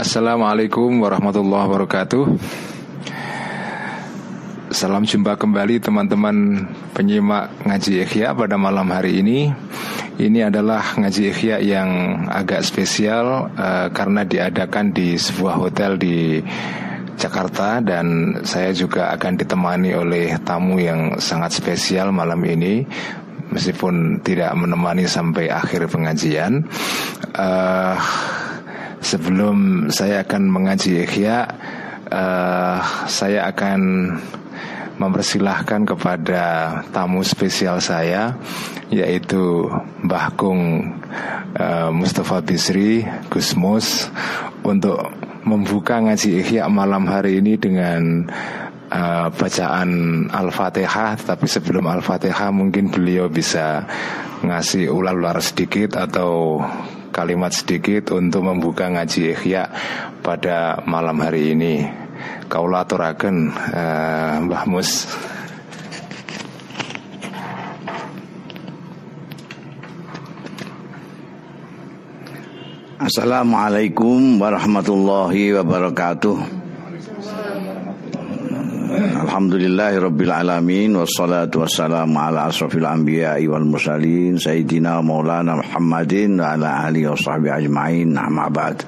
Assalamualaikum warahmatullahi wabarakatuh. Salam jumpa kembali teman-teman penyimak ngaji ikhya pada malam hari ini. Ini adalah ngaji ikhya yang agak spesial uh, Karena diadakan di sebuah hotel di Jakarta Dan saya juga akan ditemani oleh tamu yang sangat spesial malam ini Meskipun tidak menemani sampai akhir pengajian. Uh, Sebelum saya akan mengaji ikhya uh, Saya akan mempersilahkan kepada tamu spesial saya Yaitu Mbah Kung uh, Mustafa Bisri Gusmus Untuk membuka ngaji ikhya malam hari ini dengan uh, bacaan Al-Fatihah. Tapi sebelum Al-Fatihah mungkin beliau bisa ngasih ular-ular sedikit atau kalimat sedikit untuk membuka ngaji ikhya pada malam hari ini. Kaulah aturaken uh, Mbah Mus. Assalamualaikum warahmatullahi wabarakatuh. Alhamdulillahi Rabbil Alamin Wassalatu wassalamu ala asrafil anbiya wal mursalin Sayyidina maulana Muhammadin Wa ala alihi wa sahbihi ajma'in Amma ba'd.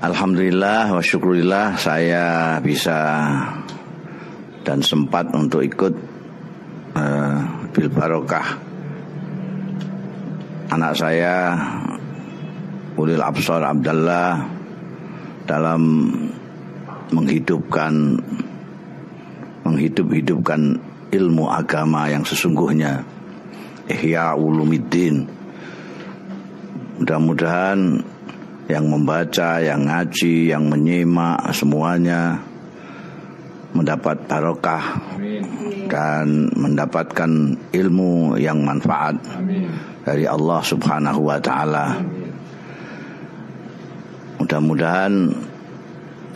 Alhamdulillah wa syukurillah Saya bisa Dan sempat untuk ikut uh, Bil Barokah. Anak saya Ulil Absar Abdallah Dalam menghidupkan menghidup-hidupkan ilmu agama yang sesungguhnya. Ihya Ulumiddin mudah-mudahan yang membaca, yang ngaji, yang menyimak semuanya mendapat barokah dan mendapatkan ilmu yang manfaat dari Allah Subhanahu wa taala. Mudah-mudahan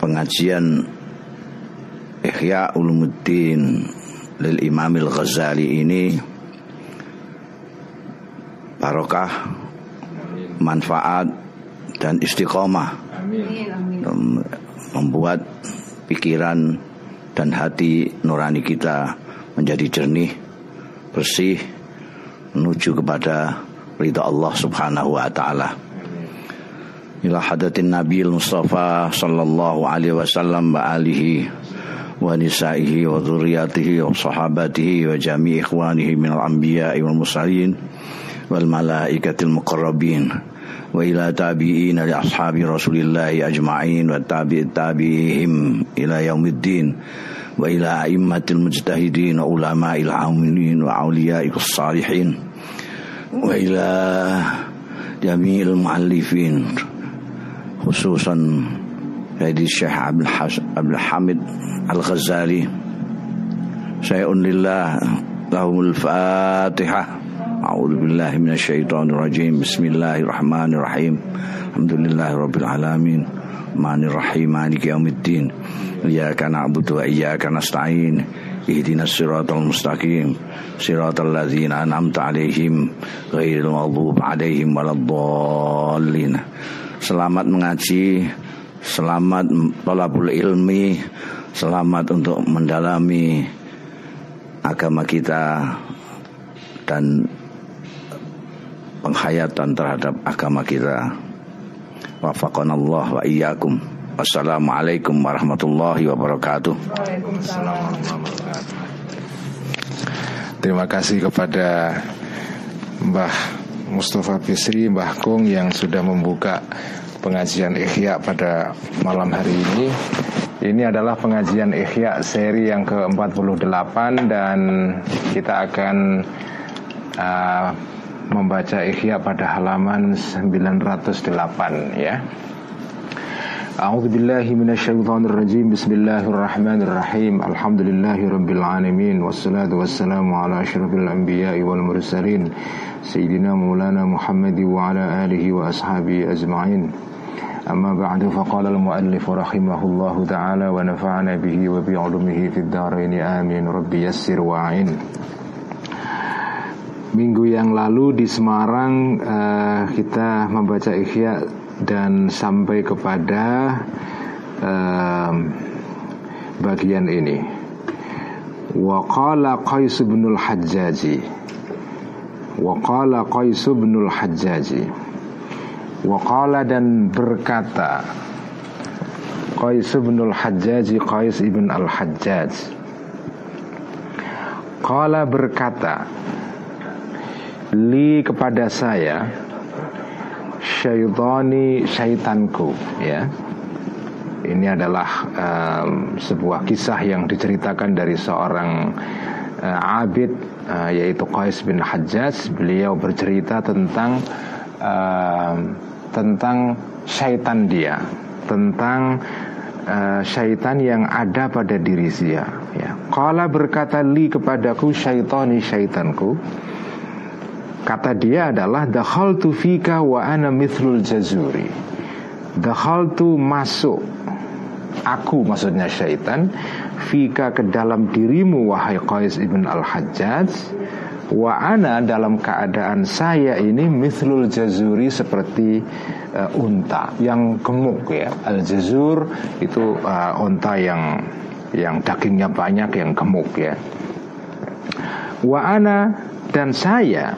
pengajian Ihya Ulumuddin lil Imamil Ghazali ini barokah, manfaat dan istiqomah. Membuat pikiran dan hati nurani kita menjadi jernih, bersih menuju kepada ridha Allah Subhanahu wa taala إلى حدث النبي المصطفى صلى الله عليه وسلم وآله ونسائه وذرياته وصحابته وجميع إخوانه من الأنبياء والمرسلين والملائكة المقربين وإلى تابعين لأصحاب رسول الله أجمعين وتابع تابعيهم إلى يوم الدين وإلى أئمة المجتهدين وعلماء العاملين وأولياء الصالحين وإلى جميع المعلفين خصوصا هذه الشيخ عبد الحميد الغزالي. شيء لله لهم الفاتحة. أعوذ بالله من الشيطان الرجيم. بسم الله الرحمن الرحيم. الحمد لله رب العالمين. الرحمن الرحيم. مالك يوم الدين. إياك نعبد وإياك نستعين. اهدنا الصراط المستقيم. صراط الذين أنعمت عليهم غير المغضوب عليهم ولا الضالين. Selamat mengaji, selamat tolabul ilmi, selamat untuk mendalami agama kita dan penghayatan terhadap agama kita. Allah wa iyyakum. Wassalamualaikum warahmatullahi wabarakatuh. Terima kasih kepada Mbah Mustafa Bisri Mbah Kung yang sudah membuka pengajian Ikhya pada malam hari ini. Ini adalah pengajian Ikhya seri yang ke-48 dan kita akan uh, membaca Ikhya pada halaman 908 ya. أعوذ بالله من الشيطان الرجيم بسم الله الرحمن الرحيم الحمد لله رب العالمين والصلاة والسلام على أشرف الأنبياء والمرسلين سيدنا مولانا محمد وعلى آله وأصحابه أجمعين أما بعد فقال المؤلف رحمه الله تعالى ونفعنا به وبعلمه في الدارين آمين ربي يسر وعين Minggu yang lalu di Semarang uh, kita membaca Ikhya dan sampai kepada um, bagian ini. Wa qala Qais bin al-Hajjaji. Wa qala Qais bin al-Hajjaji. Wa qala dan berkata Qais bin al-Hajjaji Qais ibn al-Hajjaj Qala berkata Li kepada saya Syaitani syaitanku Ya Ini adalah um, Sebuah kisah yang diceritakan Dari seorang uh, Abid uh, Yaitu Qais bin Hajjaj Beliau bercerita tentang uh, Tentang syaitan dia Tentang uh, syaitan yang ada pada diri dia. Ya. Kala berkata li kepadaku syaitani syaitanku. Kata dia adalah dakhaltu fika wa ana mithlul jazuri. Dakhaltu masuk aku maksudnya syaitan fika ke dalam dirimu wahai Qais ibn al-Hajjaj wa ana dalam keadaan saya ini mithlul jazuri seperti uh, unta yang gemuk ya. Al jazur itu uh, unta yang yang dagingnya banyak yang gemuk ya. Wa ana dan saya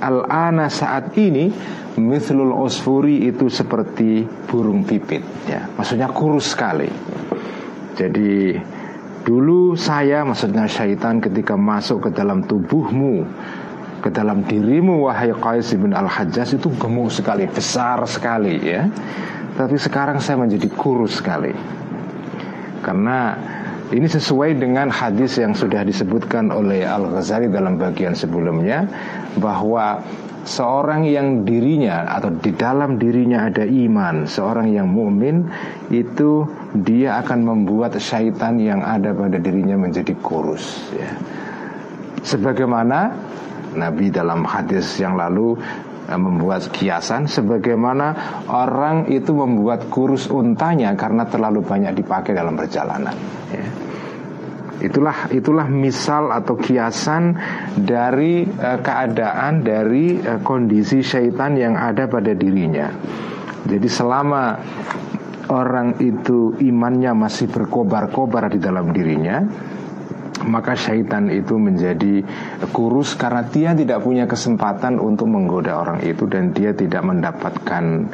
al ana saat ini mithlul osfuri itu seperti burung pipit ya. Maksudnya kurus sekali. Jadi dulu saya maksudnya syaitan ketika masuk ke dalam tubuhmu ke dalam dirimu wahai Qais bin Al-Hajjaj itu gemuk sekali, besar sekali ya. Tapi sekarang saya menjadi kurus sekali. Karena ini sesuai dengan hadis yang sudah disebutkan oleh Al-Ghazali dalam bagian sebelumnya bahwa seorang yang dirinya atau di dalam dirinya ada iman, seorang yang mukmin itu dia akan membuat syaitan yang ada pada dirinya menjadi kurus ya. Sebagaimana Nabi dalam hadis yang lalu eh, membuat kiasan sebagaimana orang itu membuat kurus untanya karena terlalu banyak dipakai dalam perjalanan. Ya. Itulah itulah misal atau kiasan dari uh, keadaan dari uh, kondisi syaitan yang ada pada dirinya. Jadi selama orang itu imannya masih berkobar-kobar di dalam dirinya, maka syaitan itu menjadi kurus karena dia tidak punya kesempatan untuk menggoda orang itu dan dia tidak mendapatkan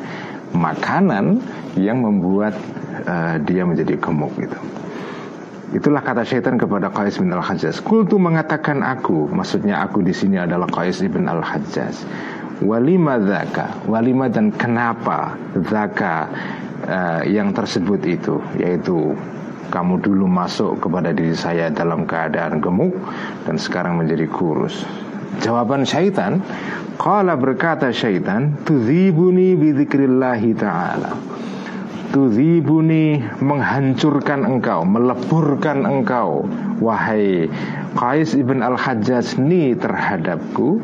makanan yang membuat uh, dia menjadi gemuk gitu. Itulah kata syaitan kepada Qais bin Al-Hajjaj. Kultu mengatakan aku, maksudnya aku di sini adalah Qais bin Al-Hajjaj. Walima zaka, walima dan kenapa zaka uh, yang tersebut itu, yaitu kamu dulu masuk kepada diri saya dalam keadaan gemuk dan sekarang menjadi kurus. Jawaban syaitan, qala berkata syaitan, tudzibuni bidzikrillahi ta'ala. Tudzibuni menghancurkan engkau, meleburkan engkau wahai Qais ibn al-Hajjaj ni terhadapku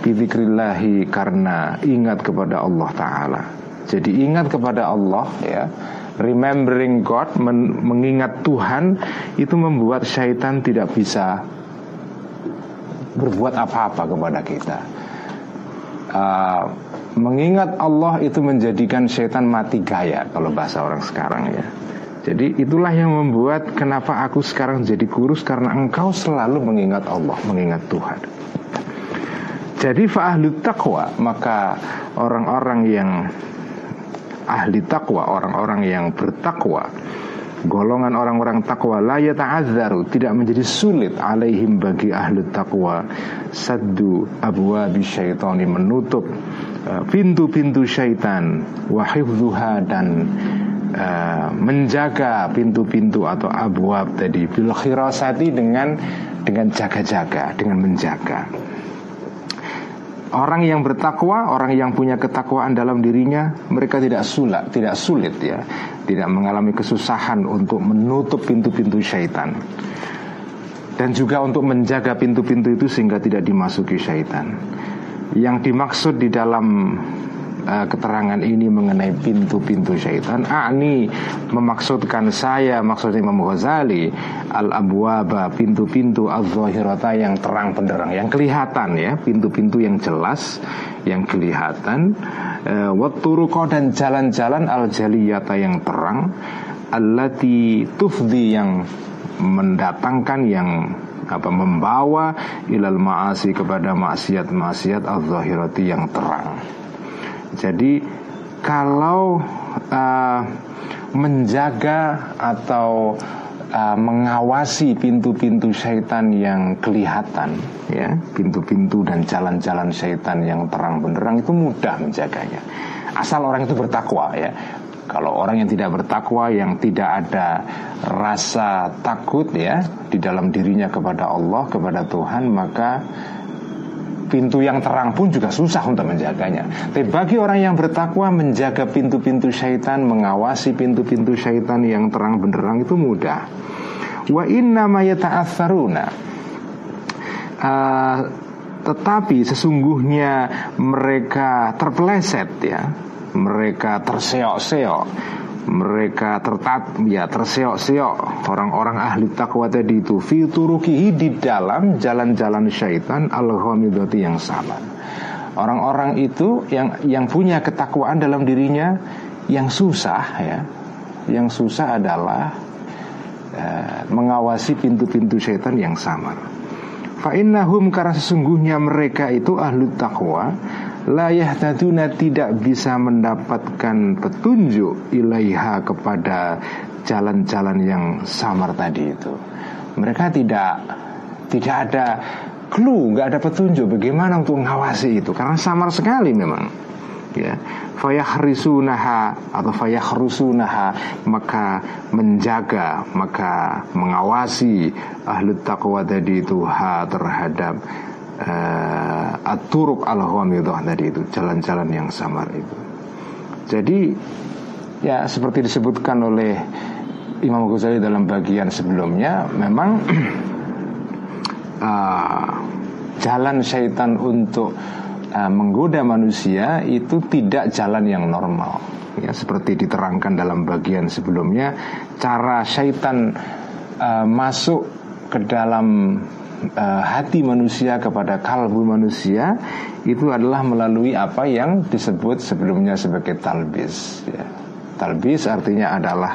bidzikrillahi karena ingat kepada Allah taala. Jadi ingat kepada Allah ya remembering God, men mengingat Tuhan itu membuat syaitan tidak bisa berbuat apa-apa kepada kita. Uh, mengingat Allah itu menjadikan syaitan mati gaya kalau bahasa orang sekarang ya. Jadi itulah yang membuat kenapa aku sekarang jadi kurus karena engkau selalu mengingat Allah, mengingat Tuhan. Jadi fa'ahlu taqwa maka orang-orang yang ahli takwa, orang-orang yang bertakwa. Golongan orang-orang takwa la yata'azzaru tidak menjadi sulit alaihim bagi ahli takwa saddu abwabi syaitani menutup pintu-pintu syaitan wa dan uh, menjaga pintu-pintu atau abwab tadi bil khirasati dengan dengan jaga-jaga dengan menjaga Orang yang bertakwa, orang yang punya ketakwaan dalam dirinya, mereka tidak sulit, tidak sulit ya, tidak mengalami kesusahan untuk menutup pintu-pintu syaitan. Dan juga untuk menjaga pintu-pintu itu sehingga tidak dimasuki syaitan. Yang dimaksud di dalam uh, keterangan ini mengenai pintu-pintu syaitan Ani memaksudkan saya maksudnya Imam Ghazali al abwaba pintu-pintu al zahirata yang terang benderang yang kelihatan ya pintu-pintu yang jelas yang kelihatan. Uh, watturuqa dan jalan-jalan al jaliyata yang terang allati tufdi yang mendatangkan yang apa membawa ilal maasi kepada maksiat-maksiat al-zahirati yang terang. Jadi kalau uh, menjaga atau uh, mengawasi pintu-pintu syaitan yang kelihatan ya pintu-pintu dan jalan-jalan syaitan yang terang benderang itu mudah menjaganya asal orang itu bertakwa ya kalau orang yang tidak bertakwa, yang tidak ada rasa takut ya di dalam dirinya kepada Allah, kepada Tuhan, maka pintu yang terang pun juga susah untuk menjaganya. Tapi bagi orang yang bertakwa menjaga pintu-pintu syaitan, mengawasi pintu-pintu syaitan yang terang benderang itu mudah. Wa inna ma yata'atsaruna. Uh, tetapi sesungguhnya mereka terpeleset ya mereka terseok-seok. Mereka tertat ya terseok-seok. Orang-orang ahli takwa tadi itu fiturukihi di dalam jalan-jalan syaitan al yang sama orang-orang itu yang yang punya ketakwaan dalam dirinya yang susah ya. Yang susah adalah uh, mengawasi pintu-pintu syaitan yang samar. Fa'innahum karena sesungguhnya mereka itu ahli takwa layah taduna tidak bisa mendapatkan petunjuk ilaiha kepada jalan-jalan yang samar tadi itu. Mereka tidak tidak ada clue, nggak ada petunjuk bagaimana untuk mengawasi itu karena samar sekali memang. Ya, fayahrisunaha atau fayahrusunaha maka menjaga maka mengawasi ahli taqwa tadi itu ha terhadap uh, aturuk al ghamidah tadi itu jalan-jalan yang samar itu. Jadi ya seperti disebutkan oleh Imam Ghazali dalam bagian sebelumnya memang uh, jalan syaitan untuk uh, menggoda manusia itu tidak jalan yang normal ya seperti diterangkan dalam bagian sebelumnya cara syaitan uh, masuk ke dalam uh, hati manusia kepada kalbu manusia itu adalah melalui apa yang disebut sebelumnya sebagai talbis. Ya. Talbis artinya adalah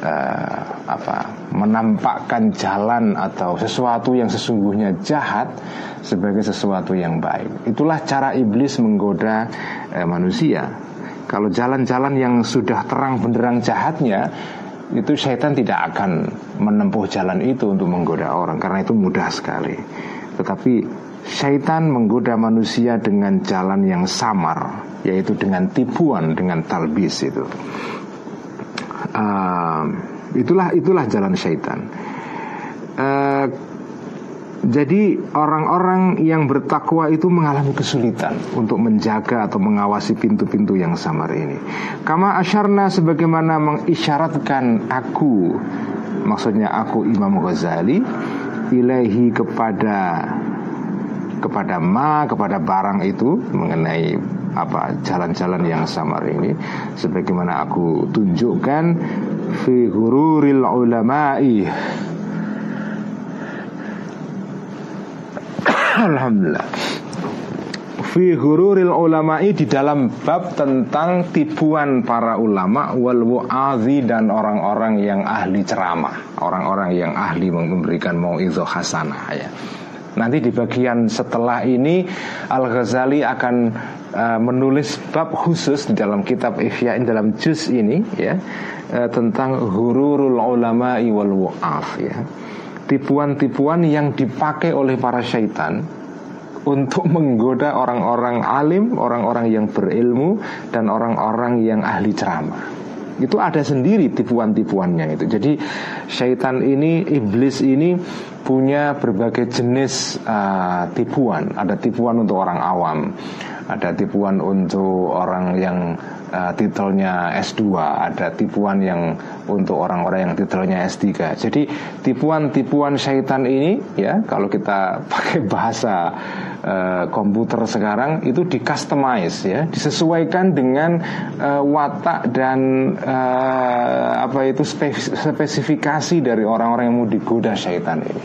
uh, apa menampakkan jalan atau sesuatu yang sesungguhnya jahat sebagai sesuatu yang baik. Itulah cara iblis menggoda uh, manusia. Kalau jalan-jalan yang sudah terang benderang jahatnya itu syaitan tidak akan menempuh jalan itu untuk menggoda orang karena itu mudah sekali. Tetapi syaitan menggoda manusia dengan jalan yang samar, yaitu dengan tipuan, dengan talbis itu. Uh, itulah itulah jalan syaitan. Uh, jadi orang-orang yang bertakwa itu mengalami kesulitan untuk menjaga atau mengawasi pintu-pintu yang samar ini. Kama asyarna sebagaimana mengisyaratkan aku, maksudnya aku Imam Ghazali, ilahi kepada kepada ma kepada barang itu mengenai apa jalan-jalan yang samar ini sebagaimana aku tunjukkan fi hururil ulama'i Alhamdulillah. Fi hururil ulama'i di dalam bab tentang tipuan para ulama wal wa'adhi dan orang-orang yang ahli ceramah, orang-orang yang ahli memberikan mau'idhah hasanah ya. Nanti di bagian setelah ini Al-Ghazali akan uh, menulis bab khusus di dalam kitab Ihya dalam juz ini ya uh, tentang hururul ulama'i wal wa'af ya tipuan-tipuan yang dipakai oleh para syaitan untuk menggoda orang-orang alim, orang-orang yang berilmu dan orang-orang yang ahli ceramah. Itu ada sendiri tipuan-tipuannya itu. Jadi syaitan ini, iblis ini punya berbagai jenis uh, tipuan. Ada tipuan untuk orang awam, ada tipuan untuk orang yang uh, titelnya S2, ada tipuan yang untuk orang-orang yang titelnya S3. Jadi tipuan-tipuan syaitan ini ya kalau kita pakai bahasa uh, komputer sekarang itu di customize ya, disesuaikan dengan uh, watak dan uh, apa itu spesifikasi dari orang-orang yang mau digoda syaitan ini.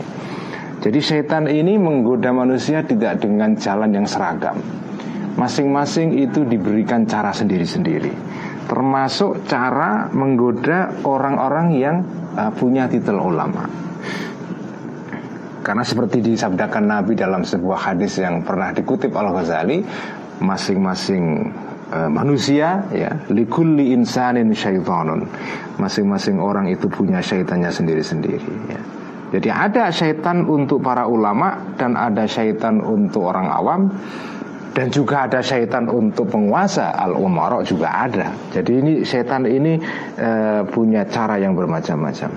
Jadi syaitan ini menggoda manusia tidak dengan jalan yang seragam Masing-masing itu diberikan cara sendiri-sendiri. Termasuk cara menggoda orang-orang yang uh, punya titel ulama. Karena seperti disabdakan Nabi dalam sebuah hadis yang pernah dikutip Al-Ghazali Masing-masing uh, manusia ya likulli insanin syaitanun. Masing-masing orang itu punya syaitannya sendiri-sendiri ya. Jadi ada syaitan untuk para ulama dan ada syaitan untuk orang awam dan juga ada syaitan untuk penguasa al umaro juga ada. Jadi ini syaitan ini e, punya cara yang bermacam-macam.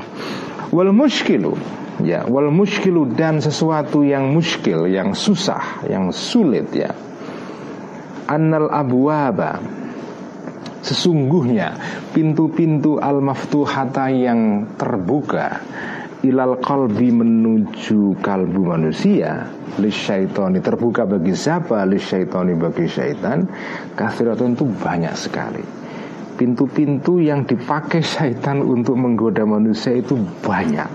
Wal muskilu ya, wal muskilu dan sesuatu yang muskil, yang susah, yang sulit ya. Annal abwaba sesungguhnya pintu-pintu al maftuhata yang terbuka ilal kalbi menuju kalbu manusia lisyaitoni terbuka bagi siapa? Lisyaitoni bagi syaitan. Kathiratun itu banyak sekali. Pintu-pintu yang dipakai syaitan untuk menggoda manusia itu banyak.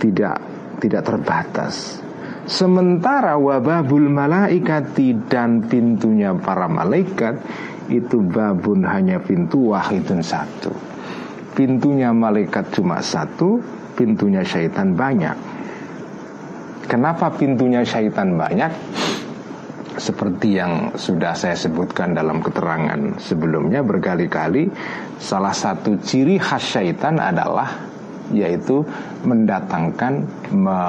Tidak tidak terbatas. Sementara wababul malaikati dan pintunya para malaikat itu babun hanya pintu wahidun satu pintunya malaikat cuma satu, pintunya syaitan banyak. Kenapa pintunya syaitan banyak? Seperti yang sudah saya sebutkan dalam keterangan sebelumnya berkali-kali, salah satu ciri khas syaitan adalah yaitu mendatangkan me,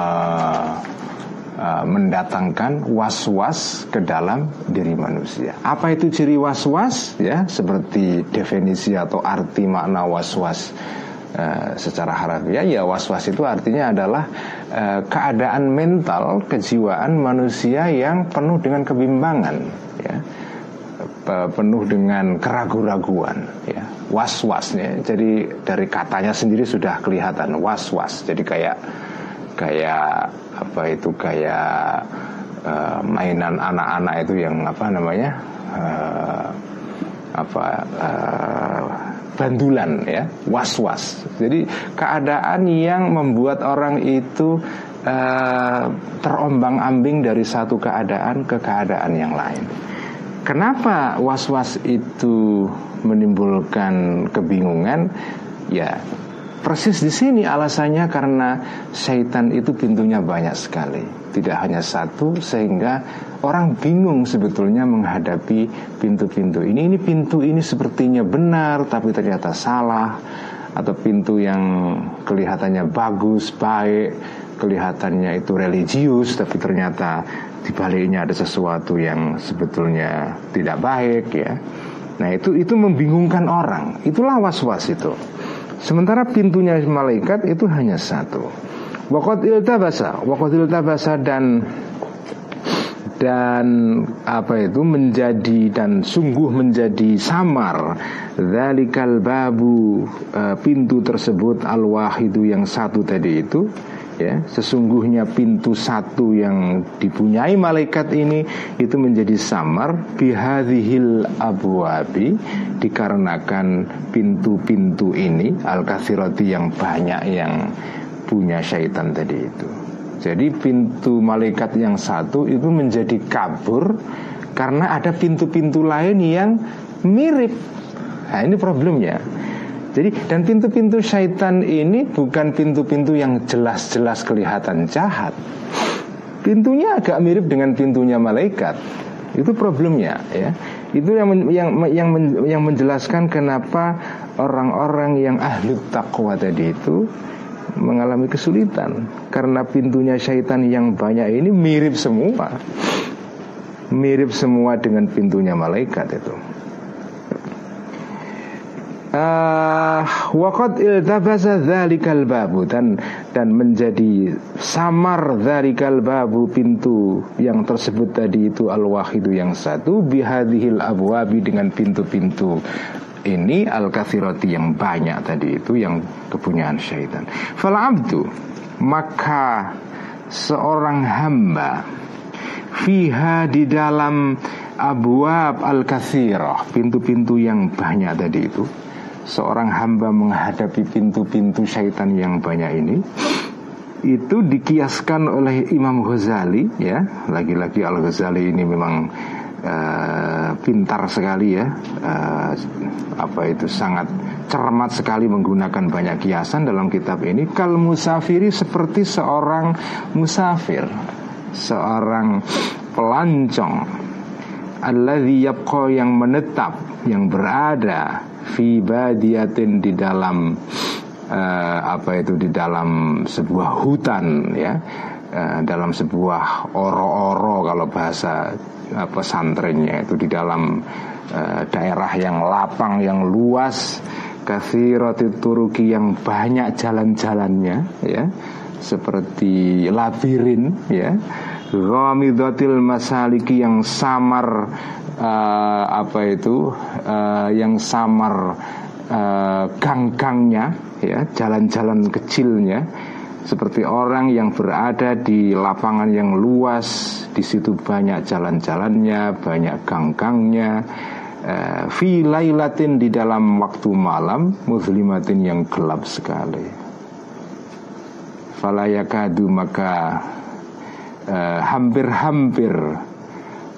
uh, mendatangkan was-was ke dalam diri manusia. Apa itu ciri was-was? Ya, seperti definisi atau arti makna was-was uh, secara harafiah. Ya, was-was itu artinya adalah uh, keadaan mental, kejiwaan manusia yang penuh dengan kebimbangan. Ya penuh dengan keraguan-raguan ya was-wasnya jadi dari katanya sendiri sudah kelihatan was-was jadi kayak kayak apa itu kayak uh, mainan anak-anak itu yang apa namanya uh, apa uh, bandulan ya was-was. Jadi keadaan yang membuat orang itu uh, terombang-ambing dari satu keadaan ke keadaan yang lain. Kenapa was-was itu menimbulkan kebingungan? Ya Persis di sini alasannya karena syaitan itu pintunya banyak sekali, tidak hanya satu sehingga orang bingung sebetulnya menghadapi pintu-pintu ini. Ini pintu ini sepertinya benar tapi ternyata salah atau pintu yang kelihatannya bagus, baik, kelihatannya itu religius tapi ternyata di baliknya ada sesuatu yang sebetulnya tidak baik ya. Nah, itu itu membingungkan orang. Itulah was-was itu. Sementara pintunya malaikat itu hanya satu. Waqad iltabasa, waqad iltabasa dan dan apa itu menjadi dan sungguh menjadi samar zalikal babu e, pintu tersebut al wahidu yang satu tadi itu ya. Sesungguhnya pintu satu yang dipunyai malaikat ini itu menjadi samar bihadhil abwabi dikarenakan pintu-pintu ini al kathirati yang banyak yang punya syaitan tadi itu. Jadi pintu malaikat yang satu itu menjadi kabur karena ada pintu-pintu lain yang mirip. Nah ini problemnya jadi dan pintu-pintu syaitan ini bukan pintu-pintu yang jelas-jelas kelihatan jahat. Pintunya agak mirip dengan pintunya malaikat. Itu problemnya ya. Itu yang yang yang yang menjelaskan kenapa orang-orang yang ahli takwa tadi itu mengalami kesulitan karena pintunya syaitan yang banyak ini mirip semua. Mirip semua dengan pintunya malaikat itu. Uh, waqad iltabasa dzalikal babu. Dan dan menjadi samar dzalikal babu pintu yang tersebut tadi itu al wahidu yang satu bihadhil abwabi dengan pintu-pintu ini al kathirati yang banyak tadi itu yang kepunyaan syaitan. Fal abdu maka seorang hamba fiha di dalam abwab al kathirah pintu-pintu yang banyak tadi itu seorang hamba menghadapi pintu-pintu syaitan yang banyak ini itu dikiaskan oleh Imam Ghazali ya. Lagi-lagi Al Ghazali ini memang uh, pintar sekali ya. Uh, apa itu sangat cermat sekali menggunakan banyak kiasan dalam kitab ini. Kal musafiri seperti seorang musafir seorang pelancong. Alladzi yabqa yang menetap yang berada fi badiyatin di dalam uh, apa itu di dalam sebuah hutan ya. Uh, dalam sebuah oro-oro kalau bahasa uh, pesantrennya itu di dalam uh, daerah yang lapang yang luas. Kathirati turuki yang banyak jalan-jalannya ya. Seperti labirin ya Ghamidatil masaliki yang samar uh, apa itu uh, yang samar uh, gang-gangnya ya jalan-jalan kecilnya seperti orang yang berada di lapangan yang luas di situ banyak jalan-jalannya banyak gang-gangnya uh, di dalam waktu malam muslimatin yang gelap sekali. Falayakadu maka Eh, hampir-hampir.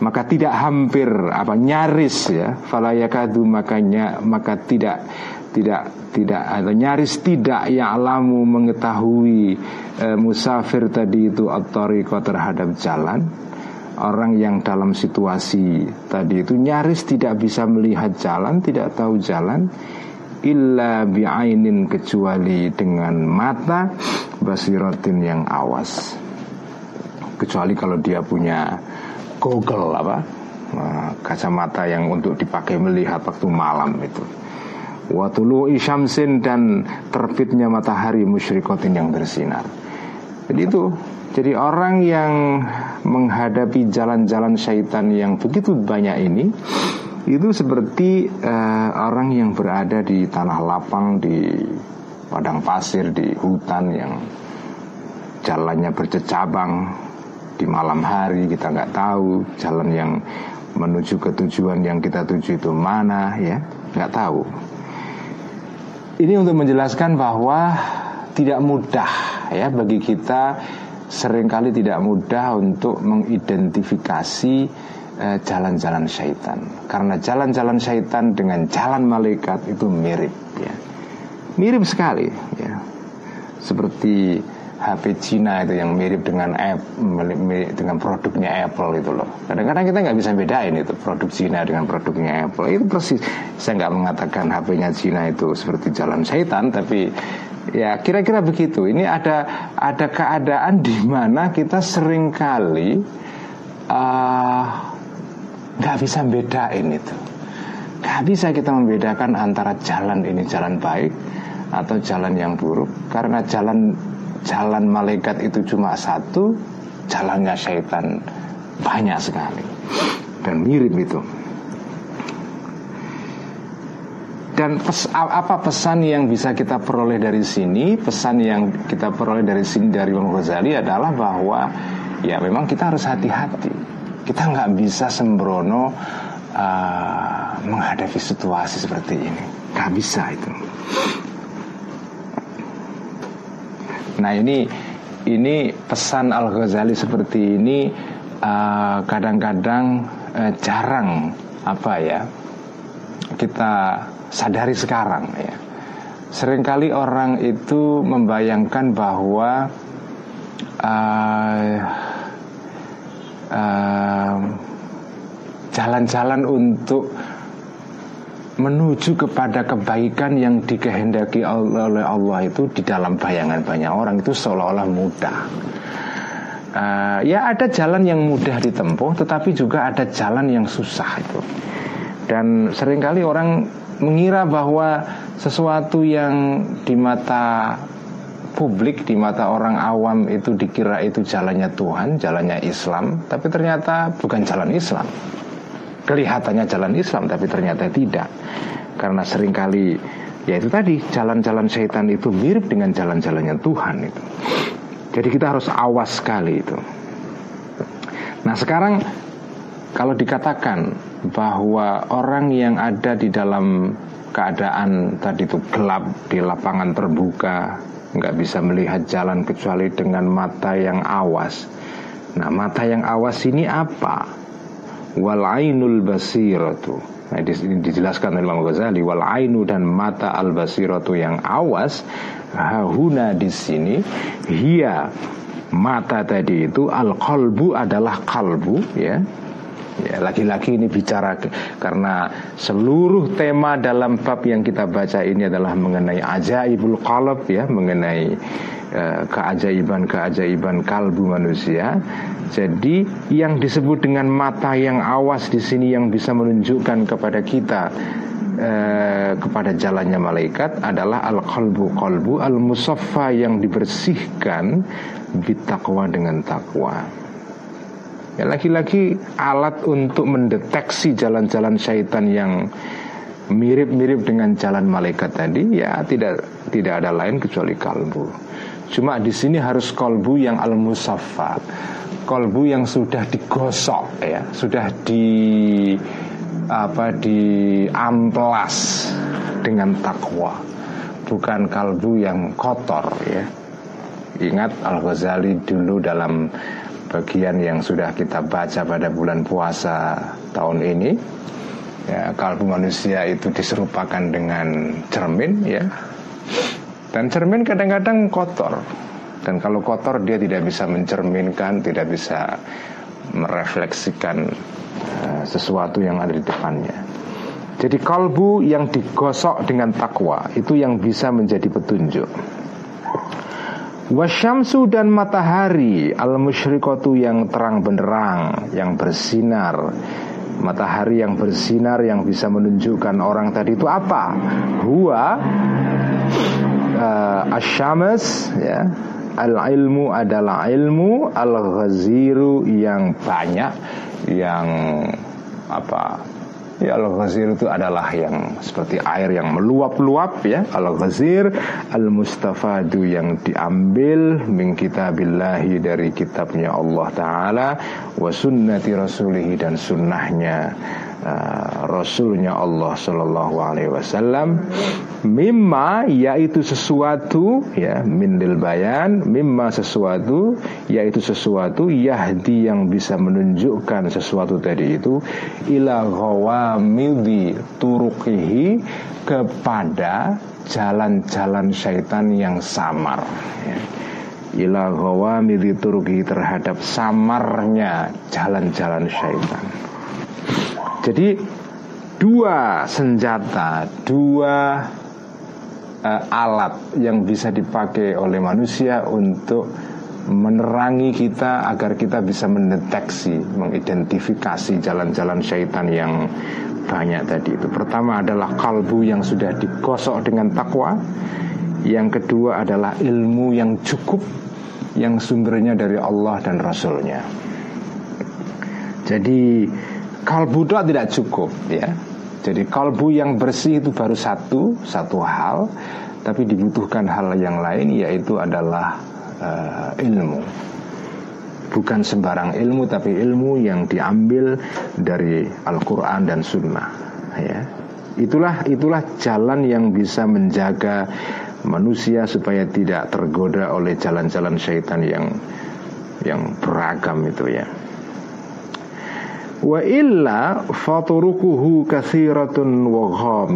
Maka tidak hampir apa nyaris ya. Falayakadu makanya maka tidak tidak tidak atau nyaris tidak yang alamu mengetahui e, musafir tadi itu otoriko terhadap jalan. Orang yang dalam situasi tadi itu nyaris tidak bisa melihat jalan tidak tahu jalan illa bi'ainin kecuali dengan mata basiratin yang awas kecuali kalau dia punya Google apa nah, kacamata yang untuk dipakai melihat waktu malam itu. Watulu isyamsin dan terbitnya matahari musyrikotin yang bersinar. Jadi itu jadi orang yang menghadapi jalan-jalan syaitan yang begitu banyak ini itu seperti uh, orang yang berada di tanah lapang di padang pasir di hutan yang jalannya bercecabang di malam hari kita nggak tahu jalan yang menuju ke tujuan yang kita tuju itu mana ya. Nggak tahu. Ini untuk menjelaskan bahwa tidak mudah ya bagi kita sering kali tidak mudah untuk mengidentifikasi eh, jalan-jalan syaitan. Karena jalan-jalan syaitan dengan jalan malaikat itu mirip ya. Mirip sekali ya. Seperti HP Cina itu yang mirip dengan Apple, dengan produknya Apple itu loh. Kadang-kadang kita nggak bisa bedain itu produk Cina dengan produknya Apple. Itu persis. Saya nggak mengatakan HP-nya Cina itu seperti jalan syaitan, tapi ya kira-kira begitu. Ini ada ada keadaan di mana kita sering kali uh, nggak bisa bedain itu. Nggak bisa kita membedakan antara jalan ini jalan baik atau jalan yang buruk karena jalan jalan malaikat itu cuma satu, jalannya syaitan banyak sekali dan mirip itu. Dan pes, apa pesan yang bisa kita peroleh dari sini? Pesan yang kita peroleh dari sini dari Imam Ghazali adalah bahwa ya memang kita harus hati-hati. Kita nggak bisa sembrono uh, menghadapi situasi seperti ini. Gak bisa itu. Nah ini ini pesan Al Ghazali seperti ini eh, kadang-kadang uh, uh, jarang apa ya kita sadari sekarang ya. Seringkali orang itu membayangkan bahwa uh, uh, jalan-jalan untuk menuju kepada kebaikan yang dikehendaki oleh Allah itu di dalam bayangan banyak orang itu seolah-olah mudah. Uh, ya ada jalan yang mudah ditempuh, tetapi juga ada jalan yang susah itu. Dan sering kali orang mengira bahwa sesuatu yang di mata publik di mata orang awam itu dikira itu jalannya Tuhan, jalannya Islam, tapi ternyata bukan jalan Islam. Kelihatannya jalan Islam, tapi ternyata tidak. Karena sering kali ya itu tadi jalan-jalan setan itu mirip dengan jalan-jalannya Tuhan itu. Jadi kita harus awas sekali itu. Nah sekarang kalau dikatakan bahwa orang yang ada di dalam keadaan tadi itu gelap di lapangan terbuka nggak bisa melihat jalan kecuali dengan mata yang awas. Nah, mata yang awas ini apa? Wal ainul basiratu. Nah, ini dijelaskan oleh Imam Ghazali wal ainu dan mata al basiratu yang awas hahuna di sini hia mata tadi itu al qalbu adalah kalbu ya Ya, laki-laki ini bicara karena seluruh tema dalam bab yang kita baca ini adalah mengenai ajaibul qalb ya, mengenai keajaiban-keajaiban kalbu manusia. Jadi yang disebut dengan mata yang awas di sini yang bisa menunjukkan kepada kita uh, kepada jalannya malaikat adalah al qalbu qalbu al musaffa yang dibersihkan bitakwa dengan takwa. Ya, lagi-lagi alat untuk mendeteksi jalan-jalan syaitan yang mirip-mirip dengan jalan malaikat tadi ya tidak tidak ada lain kecuali kalbu. Cuma di sini harus kalbu yang al musaffa kalbu yang sudah digosok ya, sudah di apa di amplas dengan takwa. Bukan kalbu yang kotor ya. Ingat Al Ghazali dulu dalam bagian yang sudah kita baca pada bulan puasa tahun ini ya kalbu manusia itu diserupakan dengan cermin ya dan cermin kadang-kadang kotor. Dan kalau kotor dia tidak bisa mencerminkan tidak bisa merefleksikan uh, sesuatu yang ada di depannya. Jadi kalbu yang digosok dengan takwa itu yang bisa menjadi petunjuk. Wasyamsu dan matahari al musyrikotu yang terang benderang yang bersinar. Matahari yang bersinar yang bisa menunjukkan orang tadi itu apa? Huwa uh, asyams ya. Al ilmu adalah ilmu al ghaziru yang banyak yang apa Ya al-ghazir itu adalah yang seperti air yang meluap-luap ya. Al-ghazir al-mustafadu yang diambil min kitabillahi dari kitabnya Allah taala wa sunnati rasulihi dan sunnahnya uh, Rasulnya Allah Shallallahu Alaihi Wasallam mimma yaitu sesuatu ya mindil bayan mimma sesuatu yaitu sesuatu yahdi yang bisa menunjukkan sesuatu tadi itu ila ghawamidi turukihi kepada jalan-jalan syaitan yang samar. Ya. Ila ghawamidi turukihi terhadap samarnya jalan-jalan syaitan. Jadi dua senjata, dua uh, alat yang bisa dipakai oleh manusia untuk menerangi kita agar kita bisa mendeteksi, mengidentifikasi jalan-jalan syaitan yang banyak tadi itu. Pertama adalah kalbu yang sudah digosok dengan takwa. Yang kedua adalah ilmu yang cukup yang sumbernya dari Allah dan Rasulnya. Jadi kalbu doa tidak cukup ya. Jadi kalbu yang bersih itu baru satu satu hal, tapi dibutuhkan hal yang lain yaitu adalah uh, ilmu. Bukan sembarang ilmu tapi ilmu yang diambil dari Al-Qur'an dan Sunnah ya. Itulah itulah jalan yang bisa menjaga manusia supaya tidak tergoda oleh jalan-jalan syaitan yang yang beragam itu ya. Wa illa faturukuhu kathiratun wa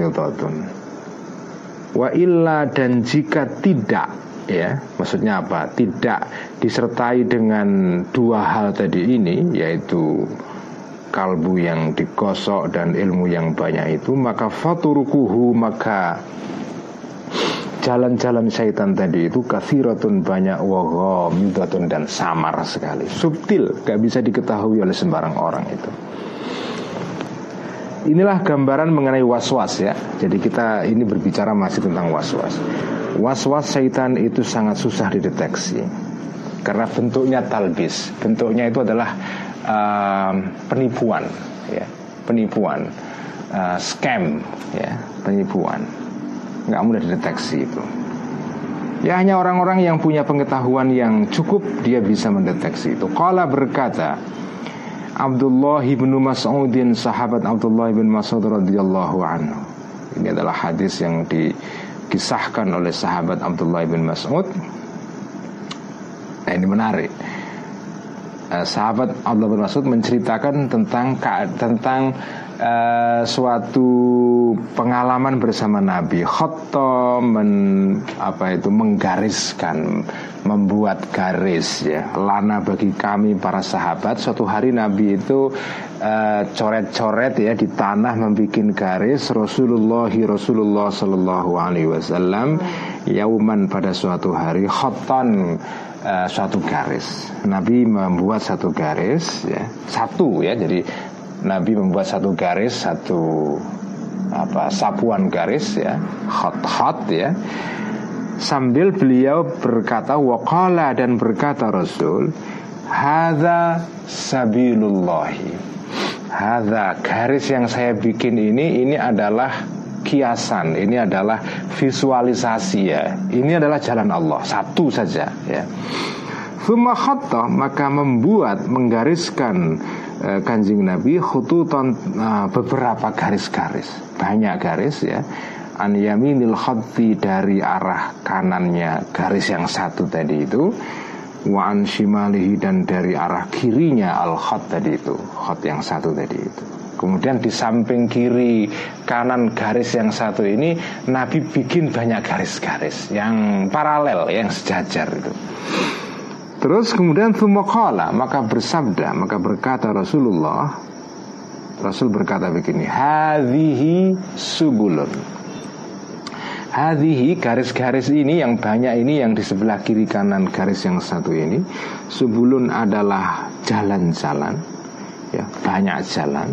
Wa illa dan jika tidak ya maksudnya apa? Tidak disertai dengan dua hal tadi ini yaitu kalbu yang digosok dan ilmu yang banyak itu maka faturukuhu maka jalan-jalan syaitan tadi itu kathiratun banyak waghamidatun dan samar sekali. Subtil gak bisa diketahui oleh sembarang orang itu inilah gambaran mengenai was-was ya. Jadi kita ini berbicara masih tentang was-was. Was-was syaitan itu sangat susah dideteksi karena bentuknya talbis. Bentuknya itu adalah uh, penipuan, ya, penipuan, uh, scam, ya, penipuan. Nggak mudah dideteksi itu. Ya hanya orang-orang yang punya pengetahuan yang cukup dia bisa mendeteksi itu. Kala berkata, Abdullah bin Mas'udin sahabat Abdullah bin Mas'ud radhiyallahu anhu. Ini adalah hadis yang dikisahkan oleh sahabat Abdullah bin Mas'ud. Nah, ini menarik. Uh, sahabat Abdullah bin Mas'ud menceritakan tentang tentang uh, suatu pengalaman bersama Nabi. Khotta men apa itu menggariskan membuat garis ya. Lana bagi kami para sahabat. Suatu hari Nabi itu uh, coret-coret ya di tanah membuat garis Rasulullah Rasulullah Shallallahu Alaihi Wasallam yauman pada suatu hari. Khoton uh, suatu garis. Nabi membuat satu garis ya. Satu ya. Jadi Nabi membuat satu garis satu apa sapuan garis ya. Hot hot ya. Sambil beliau berkata waqala dan berkata Rasul hadza sabilullahi. Hadza garis yang saya bikin ini ini adalah kiasan. Ini adalah visualisasi ya. Ini adalah jalan Allah satu saja ya. Thumma maka membuat menggariskan uh, kanjeng Nabi khututan uh, beberapa garis-garis. Banyak garis ya. An yaminil khatti dari arah kanannya garis yang satu tadi itu. Wa an shimalihi dan dari arah kirinya al khat tadi itu khat yang satu tadi itu kemudian di samping kiri kanan garis yang satu ini Nabi bikin banyak garis-garis yang paralel yang sejajar itu. Terus kemudian Thumakala Maka bersabda Maka berkata Rasulullah Rasul berkata begini Hadhihi subulun. Hadhihi garis-garis ini yang banyak ini yang di sebelah kiri kanan garis yang satu ini Subulun adalah jalan-jalan ya Banyak jalan.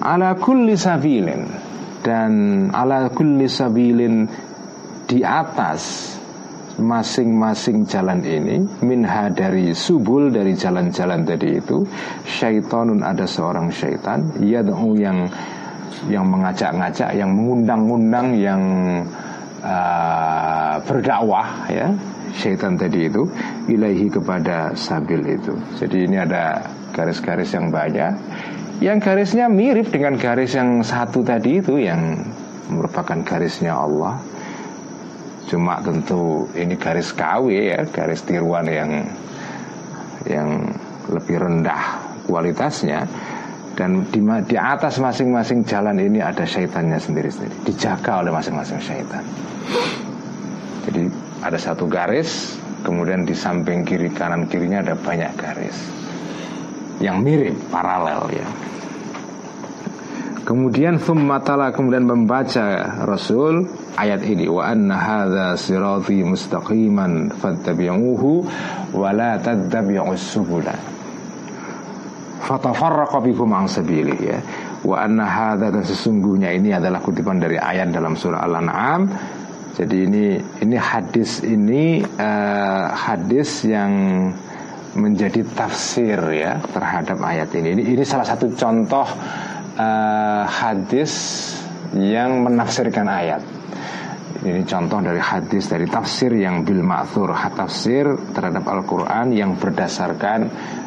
Ala kulli sabilin. Dan ala kulli sabilin Di atas masing-masing jalan ini minha dari subul dari jalan-jalan tadi itu syaitanun ada seorang syaitan yad'u yang yang mengajak-ngajak yang mengundang-undang yang uh, berdakwah ya syaitan tadi itu ilahi kepada sabil itu. Jadi ini ada garis-garis yang banyak yang garisnya mirip dengan garis yang satu tadi itu yang merupakan garisnya Allah. Cuma tentu ini garis KW ya, garis tiruan yang yang lebih rendah kualitasnya. Dan di, di atas masing-masing jalan ini ada syaitannya sendiri-sendiri. Dijaga oleh masing-masing syaitan. Jadi ada satu garis kemudian di samping kiri kanan kirinya ada banyak garis yang mirip paralel ya Kemudian thummatala kemudian membaca Rasul ayat ini wa anna hadza sirati mustaqiman fattabi'uhu wa la tattabi'us subula. Fatafarraqa bikum an sabilihi ya. Wa anna hadza dan sesungguhnya ini adalah kutipan dari ayat dalam surah Al-An'am. Jadi ini ini hadis ini uh, hadis yang menjadi tafsir ya terhadap ayat ini. Ini, ini salah satu contoh uh, hadis yang menafsirkan ayat. Ini contoh dari hadis dari tafsir yang bil ma'thur tafsir terhadap Al-Qur'an yang berdasarkan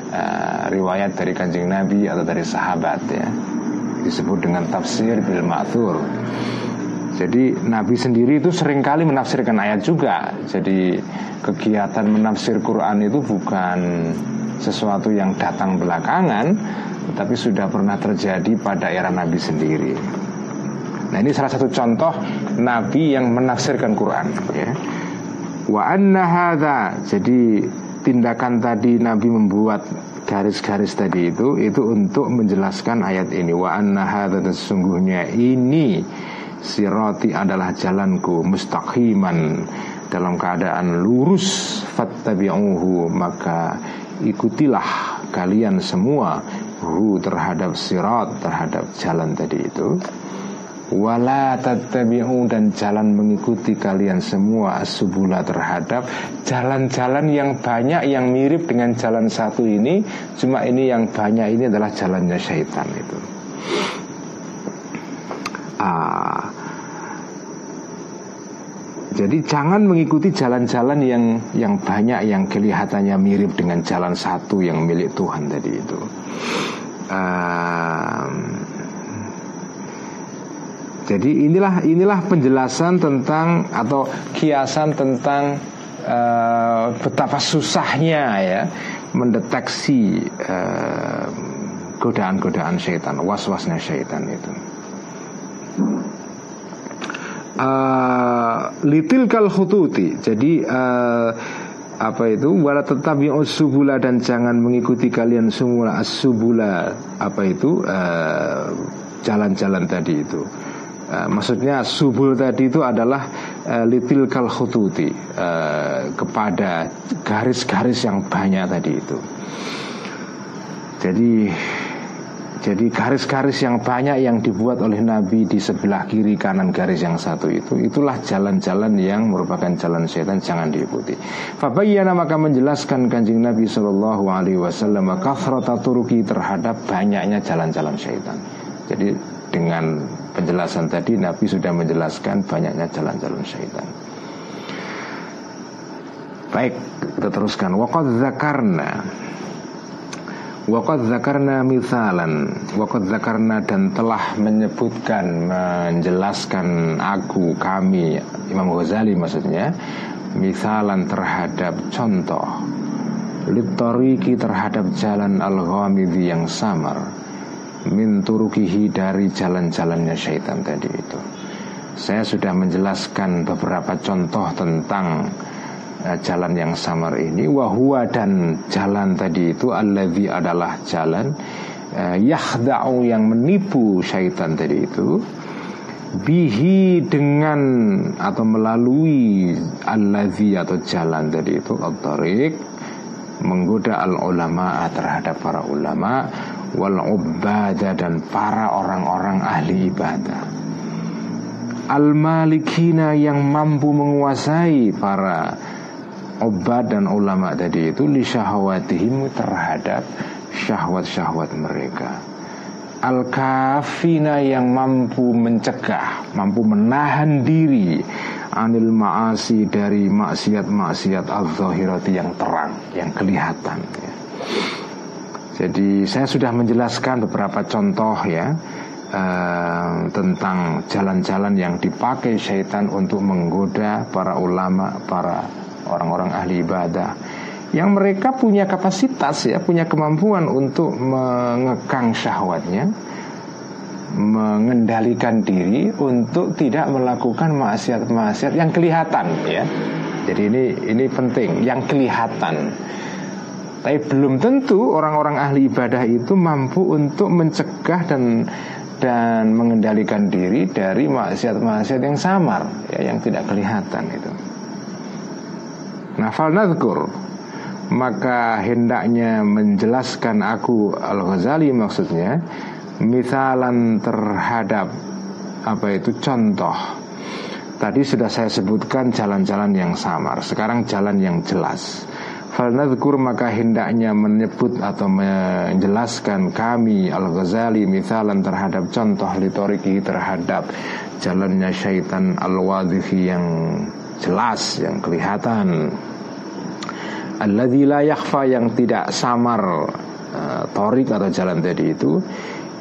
uh, riwayat dari Kanjeng Nabi atau dari sahabat ya. Disebut dengan tafsir bil ma'thur. Jadi Nabi sendiri itu sering kali menafsirkan ayat juga. Jadi kegiatan menafsir Quran itu bukan sesuatu yang datang belakangan, tapi sudah pernah terjadi pada era Nabi sendiri. Nah ini salah satu contoh Nabi yang menafsirkan Quran. Ya. Wa anna hadha, jadi tindakan tadi Nabi membuat garis-garis tadi itu itu untuk menjelaskan ayat ini. Wa anna dan sesungguhnya ini sirati adalah jalanku mustaqiman. Dalam keadaan lurus fattabi'uhu maka ikutilah kalian semua hu terhadap sirat terhadap jalan tadi itu. Wala tattabi'u dan jalan mengikuti kalian semua subula terhadap jalan-jalan yang banyak yang mirip dengan jalan satu ini. Cuma ini yang banyak ini adalah jalannya syaitan itu jadi jangan mengikuti jalan-jalan yang yang banyak yang kelihatannya mirip dengan jalan satu yang milik Tuhan tadi itu. Um, jadi inilah inilah penjelasan tentang atau kiasan tentang uh, betapa susahnya ya mendeteksi uh, godaan-godaan syaitan, was-wasnya syaitan itu uh, litil kal khututi. Jadi uh, apa itu wala tetap yang subula dan jangan mengikuti kalian semua asubula apa itu uh, jalan-jalan uh, tadi itu. Uh, maksudnya subul tadi itu adalah uh, litil kal khututi uh, kepada garis-garis yang banyak tadi itu. Jadi jadi garis-garis yang banyak yang dibuat oleh Nabi di sebelah kiri kanan garis yang satu itu Itulah jalan-jalan yang merupakan jalan setan jangan diikuti. Fabayyana maka menjelaskan kanjeng Nabi Shallallahu Alaihi Wasallam turuki terhadap banyaknya jalan-jalan setan. Jadi dengan penjelasan tadi Nabi sudah menjelaskan banyaknya jalan-jalan setan. Baik, kita teruskan. Waqad zakarna Waqad zakarna misalan Waqad zakarna dan telah menyebutkan Menjelaskan aku, kami Imam Ghazali maksudnya Misalan terhadap contoh. Litoriki terhadap jalan al-ghamidhi yang samar. Min turukihi dari jalan-jalannya syaitan tadi itu. Saya sudah menjelaskan beberapa contoh tentang jalan yang samar ini wahwa dan jalan tadi itu alladzi adalah jalan uh, yahda'u yang menipu syaitan tadi itu bihi dengan atau melalui alladzi atau jalan tadi itu al menggoda al ulama terhadap para ulama wal ubada dan para orang-orang ahli ibadah. Al malikina yang mampu menguasai para obat dan ulama tadi itu li syahwatihim terhadap syahwat-syahwat mereka. Al-kafina yang mampu mencegah, mampu menahan diri anil ma'asi dari maksiat-maksiat al-zahirati yang terang, yang kelihatan ya. Jadi saya sudah menjelaskan beberapa contoh ya uh, tentang jalan-jalan yang dipakai syaitan untuk menggoda para ulama, para orang-orang ahli ibadah yang mereka punya kapasitas ya punya kemampuan untuk mengekang syahwatnya mengendalikan diri untuk tidak melakukan maksiat-maksiat yang kelihatan ya. Jadi ini ini penting yang kelihatan. Tapi belum tentu orang-orang ahli ibadah itu mampu untuk mencegah dan dan mengendalikan diri dari maksiat-maksiat yang samar ya yang tidak kelihatan itu Nafal nadhkur Maka hendaknya menjelaskan aku Al-Ghazali maksudnya Misalan terhadap Apa itu contoh. Tadi sudah saya sebutkan jalan-jalan yang samar. Sekarang jalan yang jelas. Falnadhkur maka hendaknya menyebut atau menjelaskan kami Al-Ghazali misalan terhadap contoh litoriki terhadap jalannya syaitan al-wadhihi yang jelas, yang kelihatan. Alladzi la yang tidak samar uh, Torik atau jalan tadi itu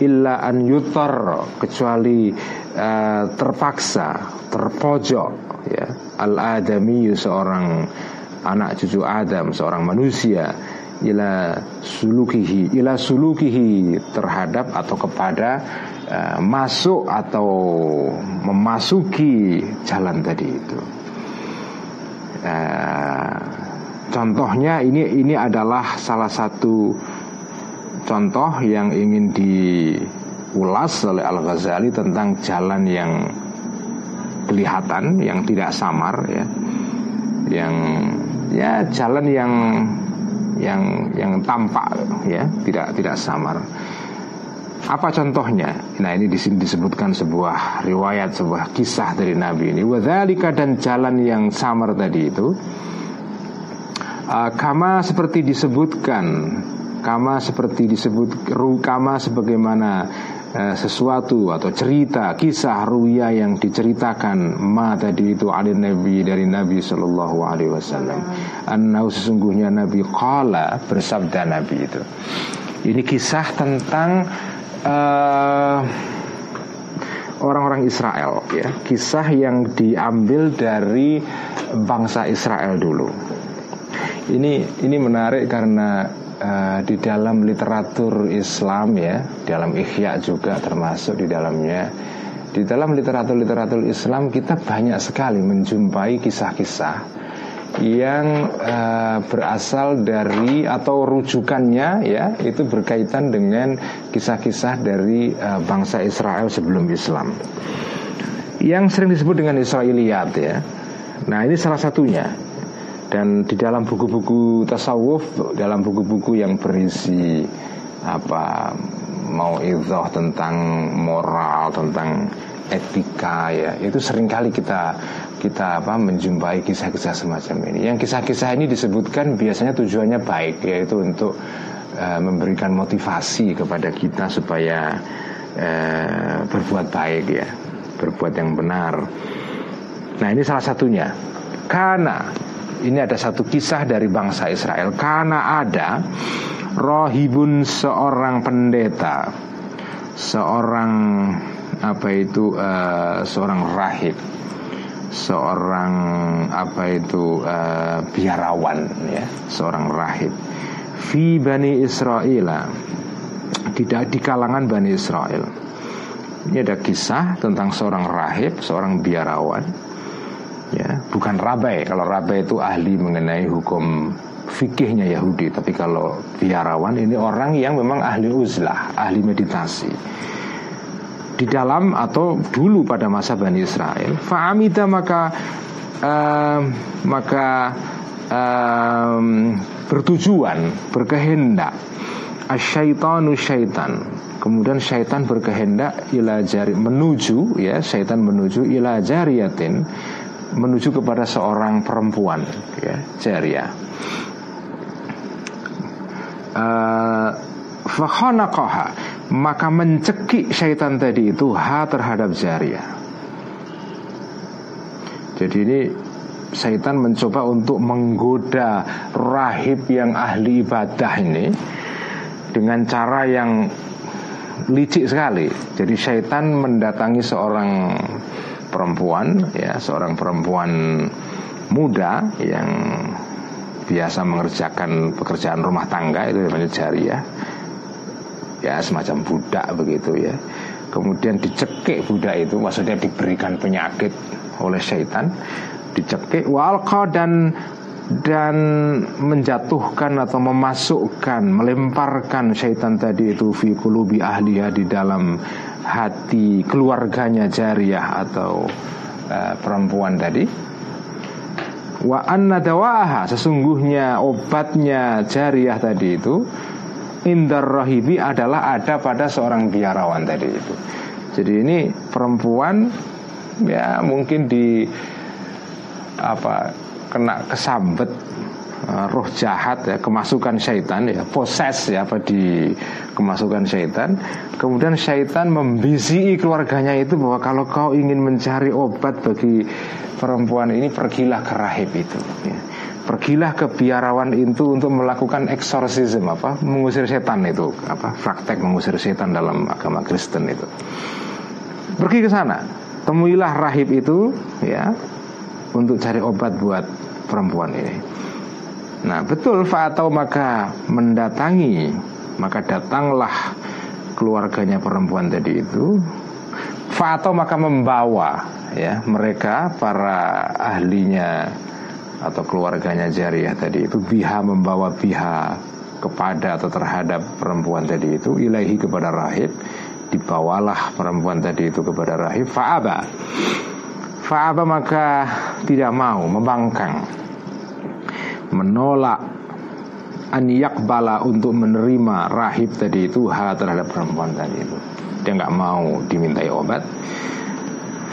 Illa an yutar Kecuali uh, terpaksa Terpojok ya, Al-adami seorang Anak cucu Adam Seorang manusia Ila sulukihi Ila sulukihi terhadap atau kepada uh, Masuk atau Memasuki jalan tadi itu uh, Contohnya ini ini adalah salah satu contoh yang ingin diulas oleh Al Ghazali tentang jalan yang kelihatan, yang tidak samar, ya, yang ya jalan yang yang yang tampak, ya, tidak tidak samar. Apa contohnya? Nah ini di sini disebutkan sebuah riwayat, sebuah kisah dari Nabi ini. Wadhalika dan jalan yang samar tadi itu, uh, kama seperti disebutkan, kama seperti disebut, kama sebagaimana uh, sesuatu atau cerita, kisah ruya yang diceritakan ma tadi itu ada Nabi dari Nabi Shallallahu Alaihi Wasallam. Anau sesungguhnya Nabi kala bersabda Nabi itu. Ini kisah tentang uh, orang-orang Israel ya. Kisah yang diambil dari bangsa Israel dulu. Ini ini menarik karena uh, di dalam literatur Islam ya dalam Ikhya juga termasuk di dalamnya di dalam literatur-literatur Islam kita banyak sekali menjumpai kisah-kisah yang uh, berasal dari atau rujukannya ya itu berkaitan dengan kisah-kisah dari uh, bangsa Israel sebelum Islam yang sering disebut dengan Israiliyat ya. Nah ini salah satunya dan di dalam buku-buku tasawuf dalam buku-buku yang berisi apa mau izoh tentang moral tentang etika ya itu sering kali kita kita apa menjumpai kisah-kisah semacam ini. Yang kisah-kisah ini disebutkan biasanya tujuannya baik yaitu untuk uh, memberikan motivasi kepada kita supaya uh, berbuat baik ya, berbuat yang benar. Nah, ini salah satunya. Karena ini ada satu kisah dari bangsa Israel. Karena ada rohibun seorang pendeta, seorang apa itu uh, seorang rahib seorang apa itu uh, biarawan ya seorang rahib. Fi bani Israel tidak di kalangan bani Israel ini ada kisah tentang seorang rahib seorang biarawan ya bukan rabai kalau rabai itu ahli mengenai hukum fikihnya Yahudi. Tapi kalau biarawan ini orang yang memang ahli uzlah ahli meditasi di dalam atau dulu pada masa Bani Israel. Fa'amida maka uh, maka uh, bertujuan berkehendak. Asyaitanu syaitan. Kemudian syaitan berkehendak ila jari menuju ya syaitan menuju ila jariyatin menuju kepada seorang perempuan ya jariyah uh, maka mencekik syaitan tadi itu ha terhadap jariah. Jadi ini syaitan mencoba untuk menggoda rahib yang ahli ibadah ini dengan cara yang licik sekali. Jadi syaitan mendatangi seorang perempuan, ya seorang perempuan muda yang biasa mengerjakan pekerjaan rumah tangga itu namanya jariah semacam budak begitu ya. Kemudian dicekik budak itu maksudnya diberikan penyakit oleh syaitan dicekik walqa dan dan menjatuhkan atau memasukkan melemparkan syaitan tadi itu fi kulubi ahliya di dalam hati keluarganya jariah atau uh, perempuan tadi. Wa anna dawaha sesungguhnya obatnya jariah tadi itu indar rahibi adalah ada pada seorang biarawan tadi itu. Jadi ini perempuan ya mungkin di apa kena kesambet uh, roh jahat ya kemasukan syaitan ya poses ya apa di kemasukan syaitan kemudian syaitan membisi keluarganya itu bahwa kalau kau ingin mencari obat bagi perempuan ini pergilah ke rahib itu ya pergilah ke biarawan itu untuk melakukan eksorsisme apa? Mengusir setan itu apa? Praktek mengusir setan dalam agama Kristen itu. Pergi ke sana. Temuilah rahib itu ya untuk cari obat buat perempuan ini. Nah betul atau maka mendatangi maka datanglah keluarganya perempuan tadi itu. Atau maka membawa ya mereka para ahlinya atau keluarganya jariah tadi itu biha membawa biha kepada atau terhadap perempuan tadi itu ilahi kepada rahib dibawalah perempuan tadi itu kepada rahib faaba. Faaba maka tidak mau membangkang menolak aniyak bala untuk menerima rahib tadi itu hal terhadap perempuan tadi itu. Dia nggak mau dimintai obat.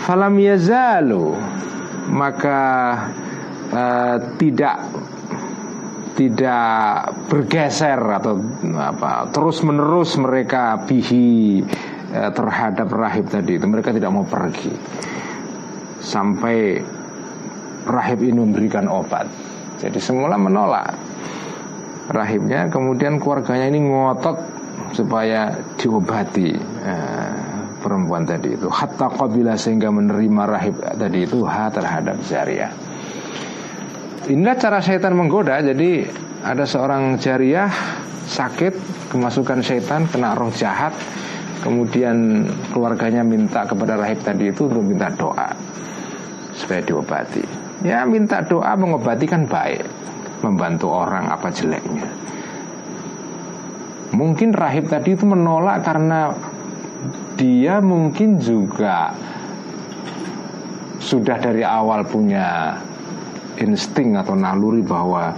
Falam yazalu maka uh, tidak tidak bergeser atau apa terus menerus mereka bihi uh, terhadap rahib tadi. Itu mereka tidak mau pergi. Sampai rahib ini memberikan obat. Jadi semula menolak rahibnya kemudian keluarganya ini ngotot supaya diobati eh, perempuan tadi itu. Hatta qabila sehingga menerima rahib tadi itu ha terhadap jariah inilah cara syaitan menggoda jadi ada seorang jariah sakit kemasukan syaitan kena roh jahat kemudian keluarganya minta kepada rahib tadi itu untuk minta doa supaya diobati ya minta doa mengobati kan baik membantu orang apa jeleknya. Mungkin rahib tadi itu menolak karena dia mungkin juga sudah dari awal punya insting atau naluri bahwa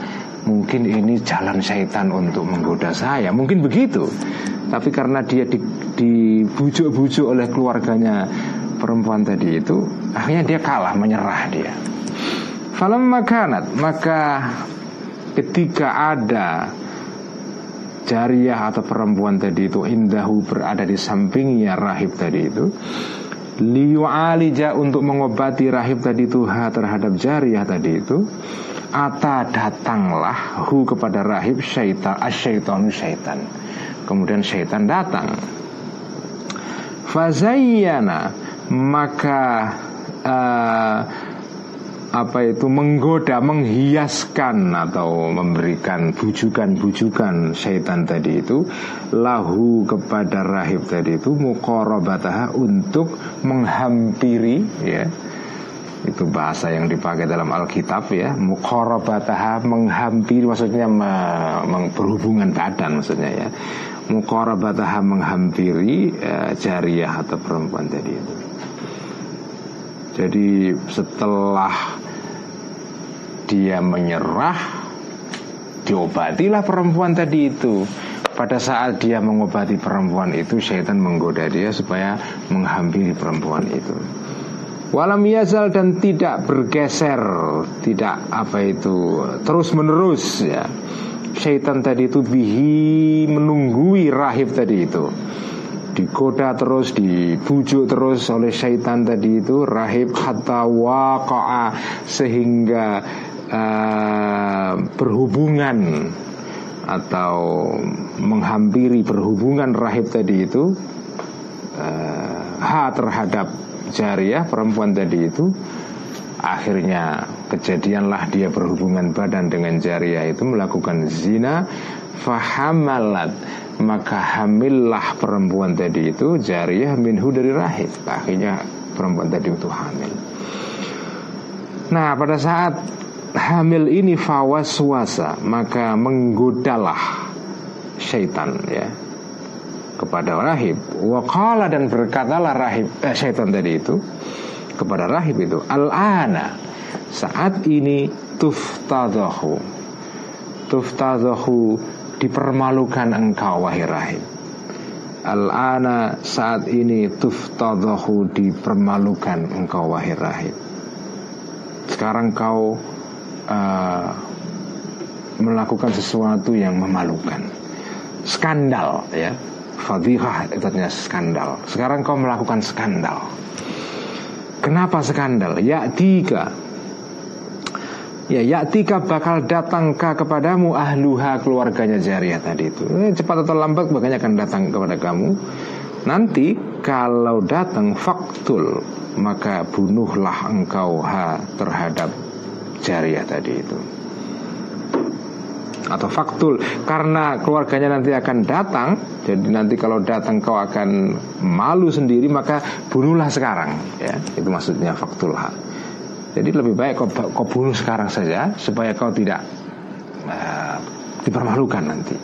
mungkin ini jalan syaitan untuk menggoda saya. Mungkin begitu. Tapi karena dia dibujuk-bujuk oleh keluarganya perempuan tadi itu, akhirnya dia kalah, menyerah dia. Falam makanat, maka ketika ada jariah atau perempuan tadi itu indahu berada di sampingnya rahib tadi itu alija untuk mengobati rahib tadi itu ha terhadap jariah tadi itu ata datanglah hu kepada rahib syaitan asyaitonu syaitan. Kemudian syaitan datang. Fazayyana maka uh, apa itu menggoda, menghiaskan atau memberikan bujukan-bujukan syaitan tadi itu lahu kepada rahib tadi itu muqarabataha untuk menghampiri ya. Itu bahasa yang dipakai dalam Alkitab ya. Muqarabataha menghampiri maksudnya me, berhubungan badan maksudnya ya. Muqarabataha menghampiri ya, jariah atau perempuan tadi itu. Jadi setelah dia menyerah, diobatilah perempuan tadi itu. Pada saat dia mengobati perempuan itu, syaitan menggoda dia supaya menghampiri perempuan itu. Walam yazal dan tidak bergeser, tidak apa itu terus menerus ya. Syaitan tadi itu bihi menunggui rahib tadi itu digoda terus, dibujuk terus oleh syaitan tadi itu rahib hatta waqa'a sehingga uh, berhubungan atau menghampiri berhubungan rahib tadi itu uh, ha terhadap jariah perempuan tadi itu akhirnya kejadianlah dia berhubungan badan dengan jariah itu melakukan zina fahamalat maka hamillah perempuan tadi itu jariah minhu dari rahib. Akhirnya perempuan tadi itu hamil. Nah pada saat hamil ini fawaswasa maka menggodalah syaitan ya kepada rahib. Wakala dan berkatalah rahib eh, syaitan tadi itu kepada rahib itu al-ana saat ini tuftadahu tuftadahu dipermalukan engkau wahai rahib. Al-ana saat ini tuftadahu dipermalukan engkau wahai rahib. Sekarang kau uh, melakukan sesuatu yang memalukan Skandal ya Fadihah itu artinya skandal Sekarang kau melakukan skandal Kenapa skandal? Ya tiga Ya, yaktika bakal datangkah kepadamu ahluha keluarganya jariah tadi itu. Eh, cepat atau lambat makanya akan datang kepada kamu. Nanti kalau datang faktul maka bunuhlah engkau ha terhadap jariah tadi itu. Atau faktul karena keluarganya nanti akan datang, jadi nanti kalau datang kau akan malu sendiri maka bunuhlah sekarang ya. Itu maksudnya faktul ha. Jadi lebih baik kau, kau bunuh sekarang saja supaya kau tidak uh, dipermalukan nanti.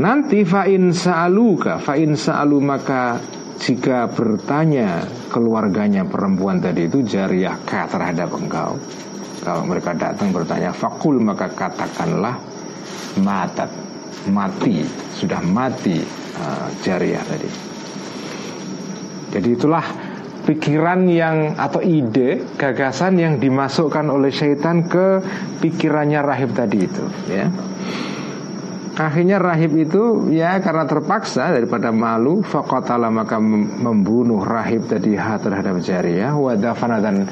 Nanti fa'in sa'aluka Fa'in sa'alu maka Jika bertanya keluarganya perempuan tadi itu Jariah terhadap engkau Kalau mereka datang bertanya Fakul maka katakanlah matat. Mati. Sudah mati uh, jariah tadi. Jadi itulah pikiran yang atau ide gagasan yang dimasukkan oleh syaitan ke pikirannya rahib tadi itu ya. Akhirnya rahib itu ya karena terpaksa daripada malu fakotala maka membunuh rahib tadi ha terhadap jariah wadafana dan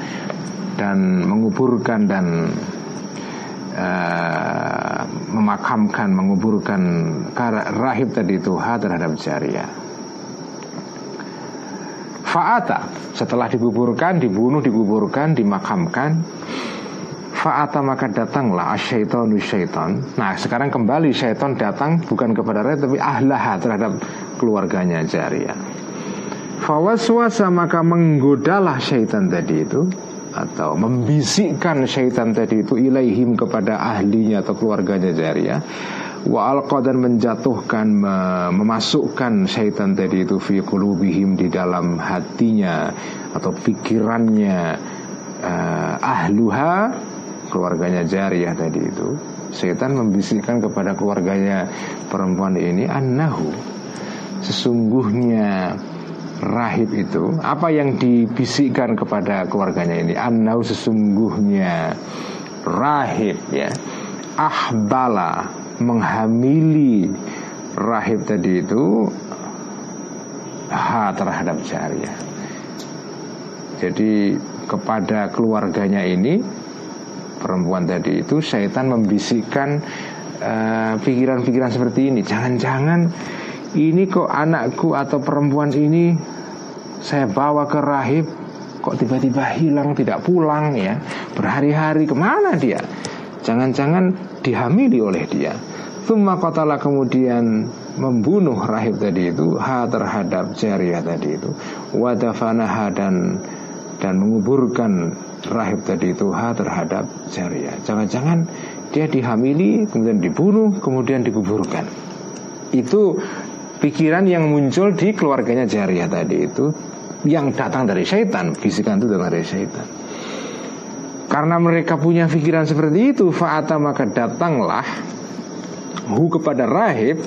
dan menguburkan dan uh, memakamkan menguburkan rahib tadi itu ha terhadap jariah. Faata setelah dikuburkan, dibunuh, dikuburkan, dimakamkan Fa'ata maka datanglah asyaitonu syaiton Nah sekarang kembali syaiton datang bukan kepada Ray Tapi ahlaha terhadap keluarganya Jariyah Fawaswasa maka menggodalah syaitan tadi itu Atau membisikkan syaitan tadi itu Ilaihim kepada ahlinya atau keluarganya Jariyah Wa alqa dan menjatuhkan Memasukkan syaitan tadi itu Fi kulubihim di dalam hatinya Atau pikirannya uh, Ahluha keluarganya Jariyah tadi itu. Setan membisikkan kepada keluarganya perempuan ini Annahu Sesungguhnya rahib itu Apa yang dibisikkan kepada keluarganya ini? Annahu sesungguhnya rahib ya. Ahbala Menghamili rahib tadi itu Ha terhadap Jariyah Jadi kepada keluarganya ini perempuan tadi itu syaitan membisikkan eh, pikiran-pikiran uh, seperti ini. Jangan-jangan ini kok anakku atau perempuan ini saya bawa ke rahib kok tiba-tiba hilang tidak pulang ya berhari-hari ke mana dia jangan-jangan dihamili oleh dia Tumma kotala kemudian membunuh rahib tadi itu ha terhadap jariah tadi itu wadafanaha dan dan menguburkan rahib tadi itu ha terhadap jariah. Jangan-jangan dia dihamili, kemudian dibunuh, kemudian dikuburkan. Itu pikiran yang muncul di keluarganya jariah tadi itu yang datang dari syaitan, bisikan itu datang dari syaitan. Karena mereka punya pikiran seperti itu, fa'ata maka datanglah hu kepada rahib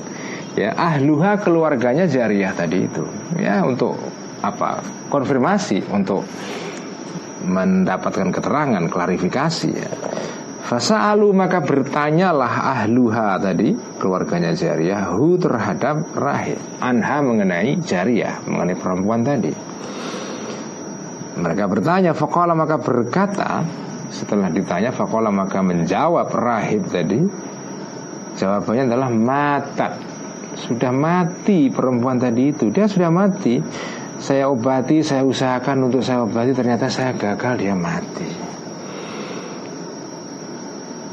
ya ahluha keluarganya jariah tadi itu ya untuk apa konfirmasi untuk mendapatkan keterangan, klarifikasi ya. Fasa'alu maka bertanyalah ahluha tadi Keluarganya Jariyah Hu terhadap rahim. Anha mengenai Jariyah Mengenai perempuan tadi. Mereka bertanya Fakola maka berkata Setelah ditanya Fakola maka menjawab rahib tadi Jawabannya adalah matat Sudah mati perempuan tadi itu. Dia sudah mati. Saya obati, saya usahakan untuk saya obati Ternyata saya gagal, dia mati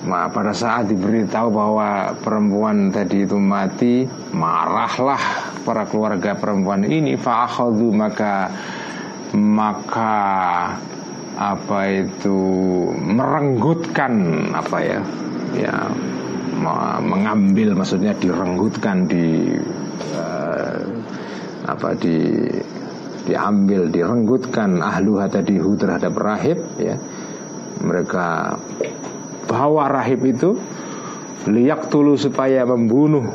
pada saat diberitahu bahwa perempuan tadi itu mati Marahlah para keluarga perempuan ini. Fa'akhadu maka Maka Apa itu Merenggutkan Apa ya Ya Mengambil maksudnya direnggutkan Di uh, Apa di diambil direnggutkan ahlu tadihu terhadap rahib ya. Mereka bawa rahib itu liyak tulu supaya membunuh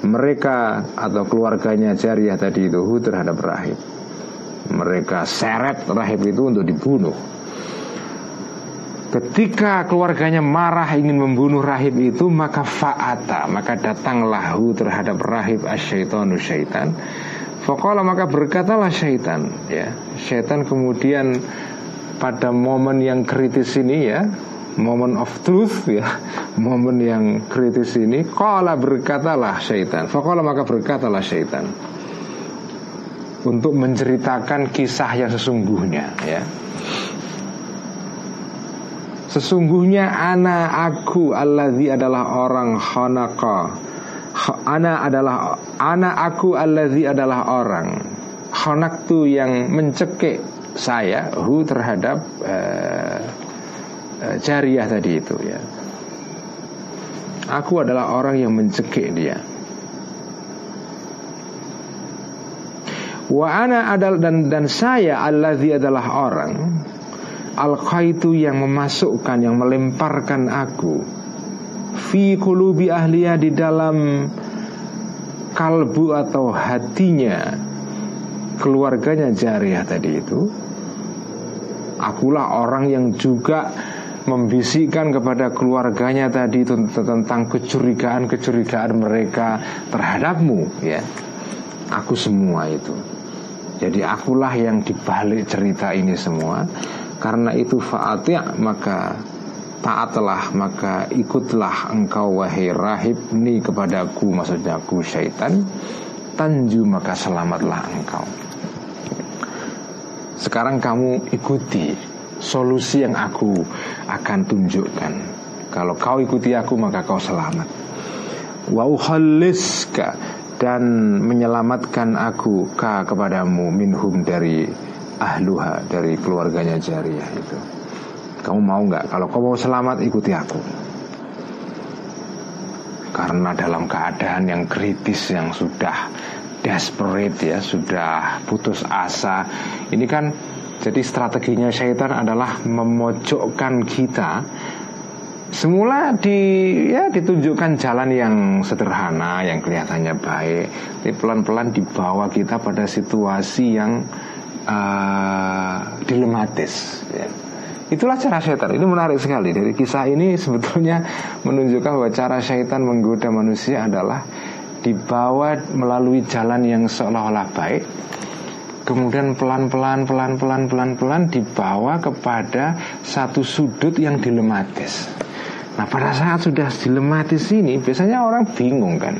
mereka atau keluarganya jariah tadi itu terhadap rahib. Mereka seret rahib itu untuk dibunuh. Ketika keluarganya marah ingin membunuh rahib itu Maka fa'ata Maka datanglah terhadap rahib asyaitonu syaitan. Fakola maka berkatalah syaitan ya. Syaitan kemudian pada momen yang kritis ini ya Momen of truth ya. Momen yang kritis ini. Kala berkatalah syaitan. Fakola maka berkatalah syaitan. Untuk menceritakan kisah yang sesungguhnya ya. Sesungguhnya anak aku Alladhi adalah orang khanaqa. Ana adalah Anak aku allazi adalah orang. Tu yang mencekik saya Hu terhadap uh, Jariah tadi itu ya. Aku adalah orang yang mencekik dia. Wa ana adalah dan dan saya allazi adalah orang al yang memasukkan yang melemparkan aku fi kulubi ahliya di dalam kalbu atau hatinya keluarganya jariah tadi itu. Akulah orang yang juga membisikkan kepada keluarganya tadi tentang kecurigaan-kecurigaan mereka terhadapmu ya. Aku semua itu. Jadi akulah yang dibalik cerita ini semua. Karena itu fa'ati' maka taatlah maka ikutlah engkau wahai rahib ini kepadaku maksudnya aku syaitan. Tanju maka selamatlah engkau. Sekarang kamu ikuti solusi yang aku akan tunjukkan kalau kau ikuti aku maka kau selamat wa uhalliska dan menyelamatkan aku ka kepadamu minhum dari ahluha dari keluarganya jariah itu kamu mau nggak? Kalau kamu mau selamat ikuti aku. Karena dalam keadaan yang kritis yang sudah desperate ya, sudah putus asa. Ini kan jadi strateginya syaitan adalah memojokkan kita Semula di ya ditunjukkan jalan yang sederhana, yang kelihatannya baik, tapi pelan-pelan dibawa kita pada situasi yang uh, dilematis. Ya. Itulah cara syaitan. Ini menarik sekali. Dari kisah ini sebetulnya menunjukkan bahwa cara syaitan menggoda manusia adalah dibawa melalui jalan yang seolah-olah baik. Kemudian pelan-pelan, pelan-pelan, pelan-pelan dibawa kepada satu sudut yang dilematis. Nah pada saat sudah dilematis ini biasanya orang bingung kan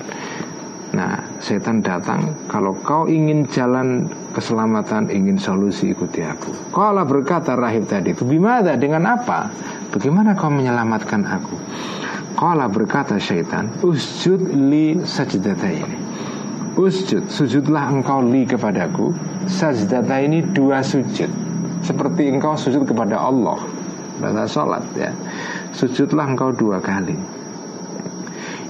Nah, setan datang kalau kau ingin jalan keselamatan, ingin solusi ikuti aku. Kalau berkata rahib tadi bimada dengan apa? Bagaimana kau menyelamatkan aku? Kalau berkata syaitan, usjud li sajdata ini. Usjud, sujudlah engkau li kepadaku. Sajdata ini dua sujud. Seperti engkau sujud kepada Allah. Bahasa sholat ya. Sujudlah engkau dua kali.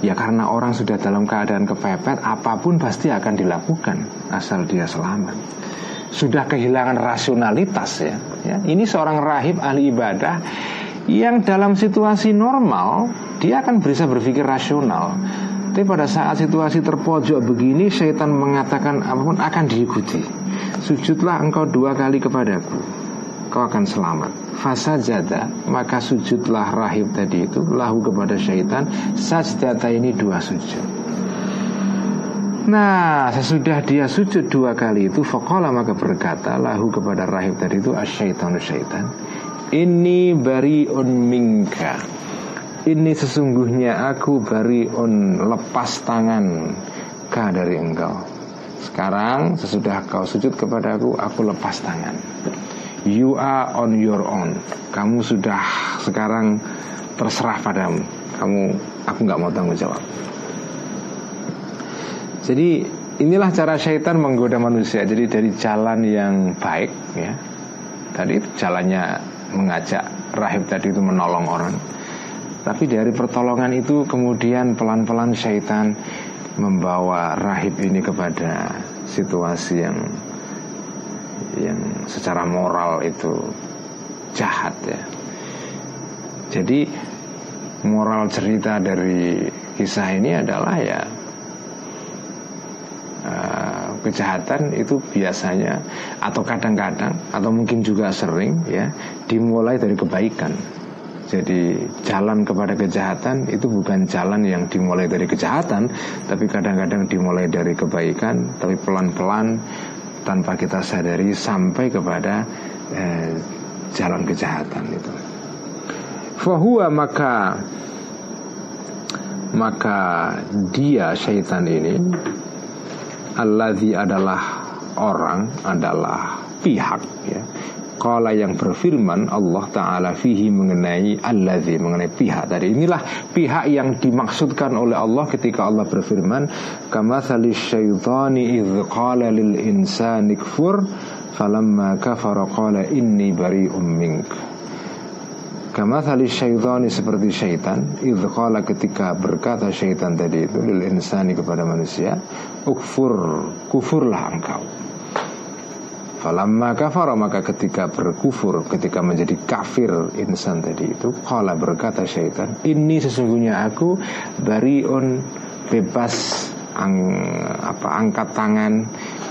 Ya karena orang sudah dalam keadaan kepepet Apa pun pasti akan dilakukan Asal dia selamat Sudah kehilangan rasionalitas ya, ya Ini seorang rahib ahli ibadah Yang dalam situasi normal Dia akan bisa berpikir rasional Tapi pada saat situasi terpojok begini Syaitan mengatakan apa pun akan diikuti. Sujudlah engkau dua kali kepadaku kau akan selamat. Fasajada Maka sujudlah rahib tadi itu Lahu kepada syaitan. Sajdata ini dua sujud. Nah sesudah dia sujud dua kali itu Fakola maka berkata Lahu kepada rahib tadi itu Asyaitanu syaitan Ini bariun minka Ini sesungguhnya aku bariun lepas tangan Ka dari engkau Sekarang sesudah kau sujud kepada aku Aku lepas tangan You are on your own. Kamu sudah sekarang terserah padamu. Kamu, aku nggak mau tanggung jawab. Jadi inilah cara syaitan menggoda manusia. Jadi dari jalan yang baik, ya. Tadi jalannya mengajak rahib tadi itu menolong orang. Tapi dari pertolongan itu kemudian pelan-pelan syaitan membawa rahib ini kepada situasi yang yang secara moral itu jahat ya. Jadi moral cerita dari kisah ini adalah ya uh, kejahatan itu biasanya atau kadang-kadang atau mungkin juga sering ya dimulai dari kebaikan. Jadi jalan kepada kejahatan itu bukan jalan yang dimulai dari kejahatan, tapi kadang-kadang dimulai dari kebaikan, tapi pelan-pelan tanpa kita sadari sampai kepada eh, jalan kejahatan itu. Fahuwa maka maka dia syaitan ini alladzi adalah orang adalah pihak ya Kala yang berfirman Allah Ta'ala fihi mengenai alladzi mengenai pihak tadi. Inilah pihak yang dimaksudkan oleh Allah ketika Allah berfirman kama salis syaitani idh qala lil insani kfur falamma kafara qala inni bari'um mink. Kama salis syaitani seperti syaitan idh qala ketika berkata syaitan tadi itu lil insani kepada manusia ukfur kufurlah engkau Falamma kafara maka ketika berkufur Ketika menjadi kafir insan tadi itu Kala berkata syaitan Ini sesungguhnya aku Bariun bebas ang, apa, Angkat tangan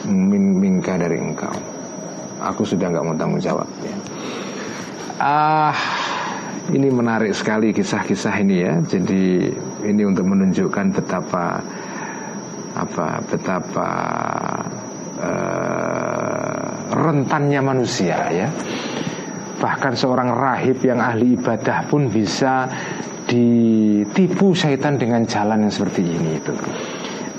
min, Minka dari engkau Aku sudah nggak mau tanggung jawab ya. Ah ini menarik sekali kisah-kisah ini ya. Jadi ini untuk menunjukkan betapa apa betapa rentannya manusia ya. Bahkan seorang rahib yang ahli ibadah pun bisa ditipu syaitan dengan jalan yang seperti ini itu.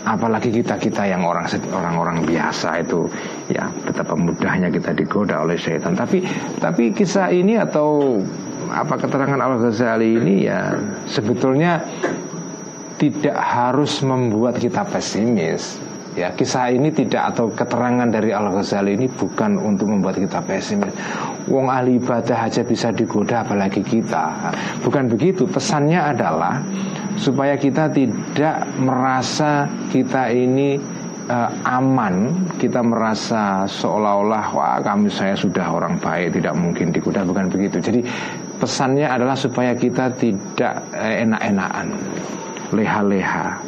Apalagi kita kita yang orang orang-orang biasa itu ya betapa mudahnya kita digoda oleh syaitan. Tapi tapi kisah ini atau apa keterangan Al Ghazali ini ya sebetulnya tidak harus membuat kita pesimis ya kisah ini tidak atau keterangan dari Al Ghazali ini bukan untuk membuat kita pesimis. Wong ahli ibadah aja bisa digoda apalagi kita. Bukan begitu. Pesannya adalah supaya kita tidak merasa kita ini uh, aman, kita merasa seolah-olah wah kami saya sudah orang baik, tidak mungkin digoda. Bukan begitu. Jadi pesannya adalah supaya kita tidak uh, enak-enakan, leha-leha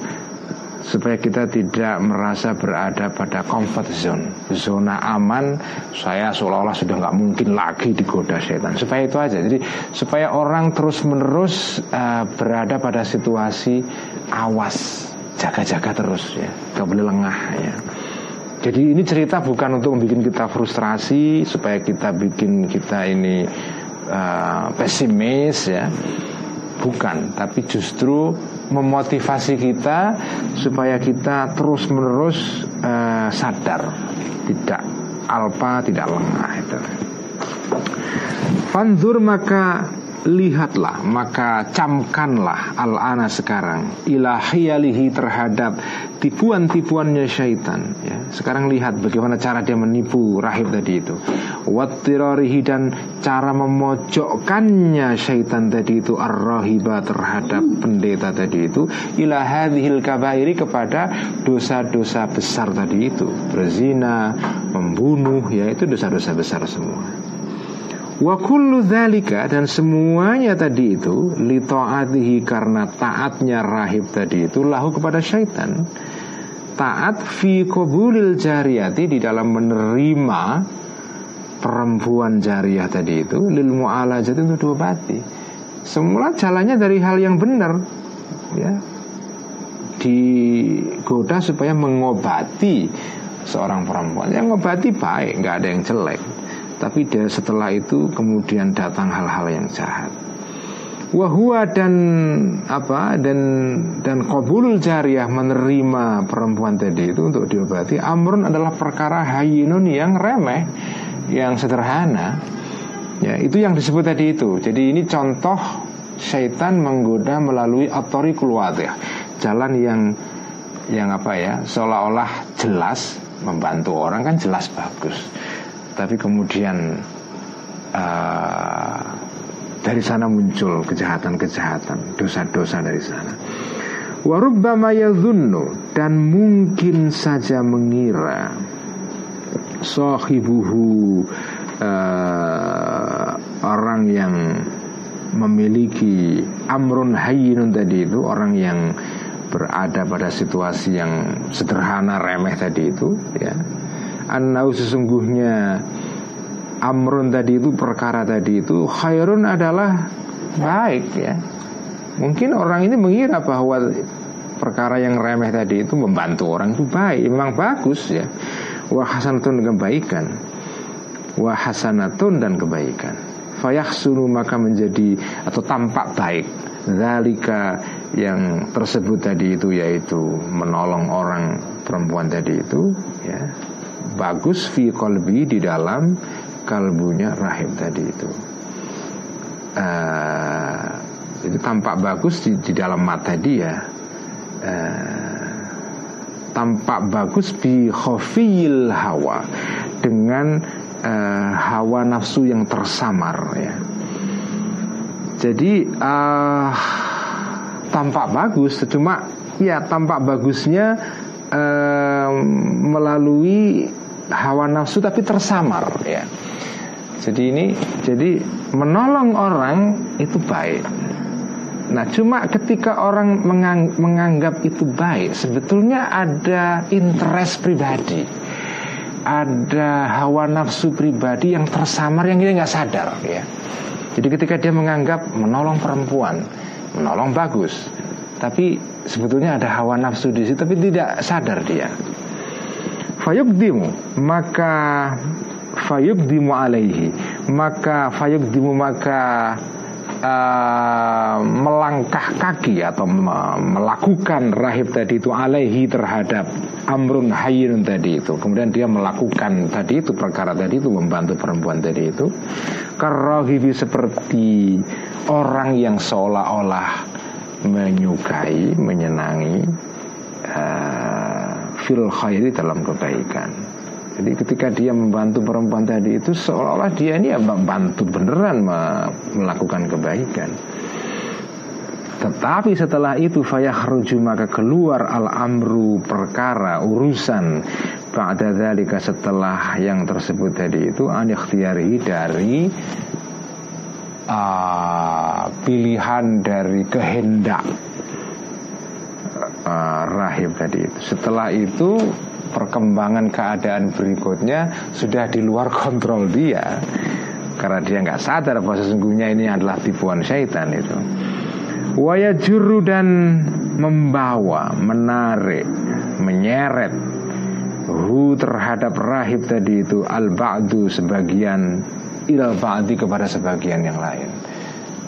supaya kita tidak merasa berada pada comfort zone. Zona aman saya seolah-olah sudah nggak mungkin lagi digoda setan. Supaya itu aja. Jadi supaya orang terus menerus uh, berada pada situasi awas. Jaga-jaga terus ya. Nggak boleh lengah ya. Jadi ini cerita bukan untuk membuat kita frustrasi supaya kita bikin kita ini uh, pesimis ya. Bukan. Tapi justru memotivasi kita supaya kita terus menerus uh, sadar. Tidak alpa tidak lengah itu. Fanzur maka lihatlah maka camkanlah al-ana sekarang. Ilahiyalihi terhadap tipuan-tipuannya syaitan. Ya. Sekarang lihat bagaimana cara dia menipu rahib tadi itu. Wattirarihi dan cara memojokkannya syaitan tadi itu ar terhadap pendeta tadi itu. Ila hadhil kabairi kepada dosa-dosa besar tadi itu. Berzina, membunuh ya itu dosa-dosa besar semua Wa kullu dzalika dan semuanya tadi itu li taatihi karena taatnya rahib tadi itu lahu kepada syaitan. Taat fi qabulil jariyati di dalam menerima perempuan jariah tadi itu lil mu'alajat itu dua bati. Semula jalannya dari hal yang benar ya. Digoda supaya mengobati seorang perempuan. Yang mengobati baik, nggak ada yang jelek. Tapi dia setelah itu kemudian datang hal-hal yang jahat. Wahua dan apa dan dan qabulul jariyah menerima perempuan tadi itu untuk diobati amrun adalah perkara hayinun yang remeh yang sederhana. Ya itu yang disebut tadi itu. Jadi ini contoh syaitan menggoda melalui atorikul wadih. Jalan yang yang apa ya seolah-olah jelas membantu orang kan jelas bagus tapi kemudian uh, dari sana muncul kejahatan-kejahatan, dosa-dosa dari sana. Warubbama yadhunnu dan mungkin saja mengira sahibuhu uh, orang yang memiliki amrun hayyinun tadi itu orang yang berada pada situasi yang sederhana remeh tadi itu ya Annau sesungguhnya. Amrun tadi itu perkara tadi itu Khairun adalah baik ya. Mungkin orang ini mengira bahwa Perkara yang remeh tadi itu Membantu orang itu baik. Memang bagus ya. Wahasanatun kebaikan. Wahasanatun dan kebaikan. Fayahsunu maka menjadi Atau tampak baik. Zalika yang tersebut tadi itu yaitu menolong orang perempuan tadi itu ya bagus fi kolbi di dalam kalbunya rahim tadi itu. Uh, itu tampak bagus di, di dalam mata dia. Uh, tampak bagus bi khofil hawa dengan uh, hawa nafsu yang tersamar ya. Jadi uh, tampak bagus, cuma ya tampak bagusnya melalui hawa nafsu tapi tersamar ya. Jadi ini jadi menolong orang itu baik. Nah, cuma ketika orang mengang, menganggap itu baik, sebetulnya ada interest pribadi, ada hawa nafsu pribadi yang tersamar yang dia nggak sadar, ya. Jadi ketika dia menganggap menolong perempuan, menolong bagus, tapi sebetulnya ada hawa nafsu di situ, tapi tidak sadar dia. Fayubdimu maka fayubdimu alaihi maka fayubdimu maka uh, melangkah kaki atau melakukan rahib tadi itu alaihi terhadap amrun hayyun tadi itu. Kemudian dia melakukan tadi itu perkara tadi itu membantu perempuan tadi itu. Karahibi seperti orang yang seolah-olah menyukai menyenangi uh, fil khairi dalam kebaikan. Jadi ketika dia membantu perempuan tadi itu seolah-olah dia ini ya membantu beneran melakukan kebaikan. Tetapi setelah itu fayakhruju maka keluar al-amru perkara urusan. Pada dzalika setelah yang tersebut tadi itu an dari uh, pilihan dari kehendak rahib tadi itu. Setelah itu perkembangan keadaan berikutnya sudah di luar kontrol dia. Karena dia nggak sadar bahwa sesungguhnya ini adalah tipuan syaitan itu. Waya juru dan membawa menarik menyeret hu terhadap rahib tadi itu al ba'du sebagian ilal ba'di kepada sebagian yang lain.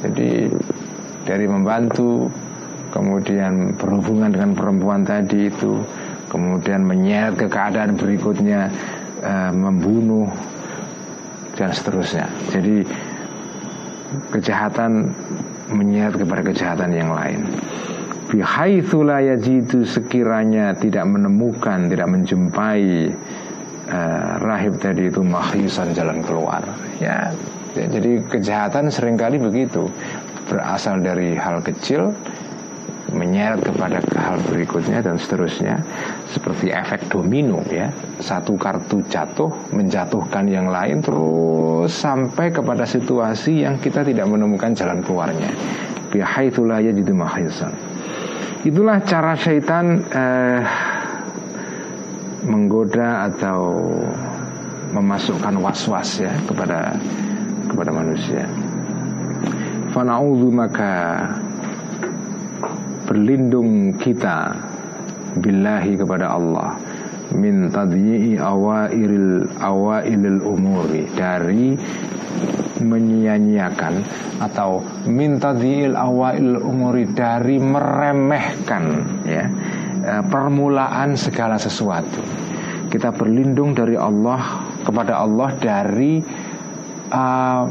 Jadi dari membantu kemudian berhubungan dengan perempuan tadi itu kemudian menyeret ke keadaan berikutnya uh, membunuh dan seterusnya. Jadi kejahatan menyeret kepada kejahatan yang lain. Bihaitsu la yajidu sekiranya tidak menemukan, tidak menjumpai uh, rahib tadi itu makhisan jalan keluar. Ya, jadi kejahatan sering kali begitu berasal dari hal kecil menyeret kepada hal berikutnya dan seterusnya seperti efek domino ya. Satu kartu jatuh menjatuhkan yang lain terus sampai kepada situasi yang kita tidak menemukan jalan keluarnya. Bihaitsulah yajidu mahisan itulah cara syaitan eh, menggoda atau memasukkan was-was ya kepada kepada manusia. Fana'udhu maka berlindung kita billahi kepada Allah min tadyi'i awairil awailil umuri dari menyia-nyiakan atau min tadyi'il awail umuri dari meremehkan ya eh, permulaan segala sesuatu. Kita berlindung dari Allah kepada Allah dari uh,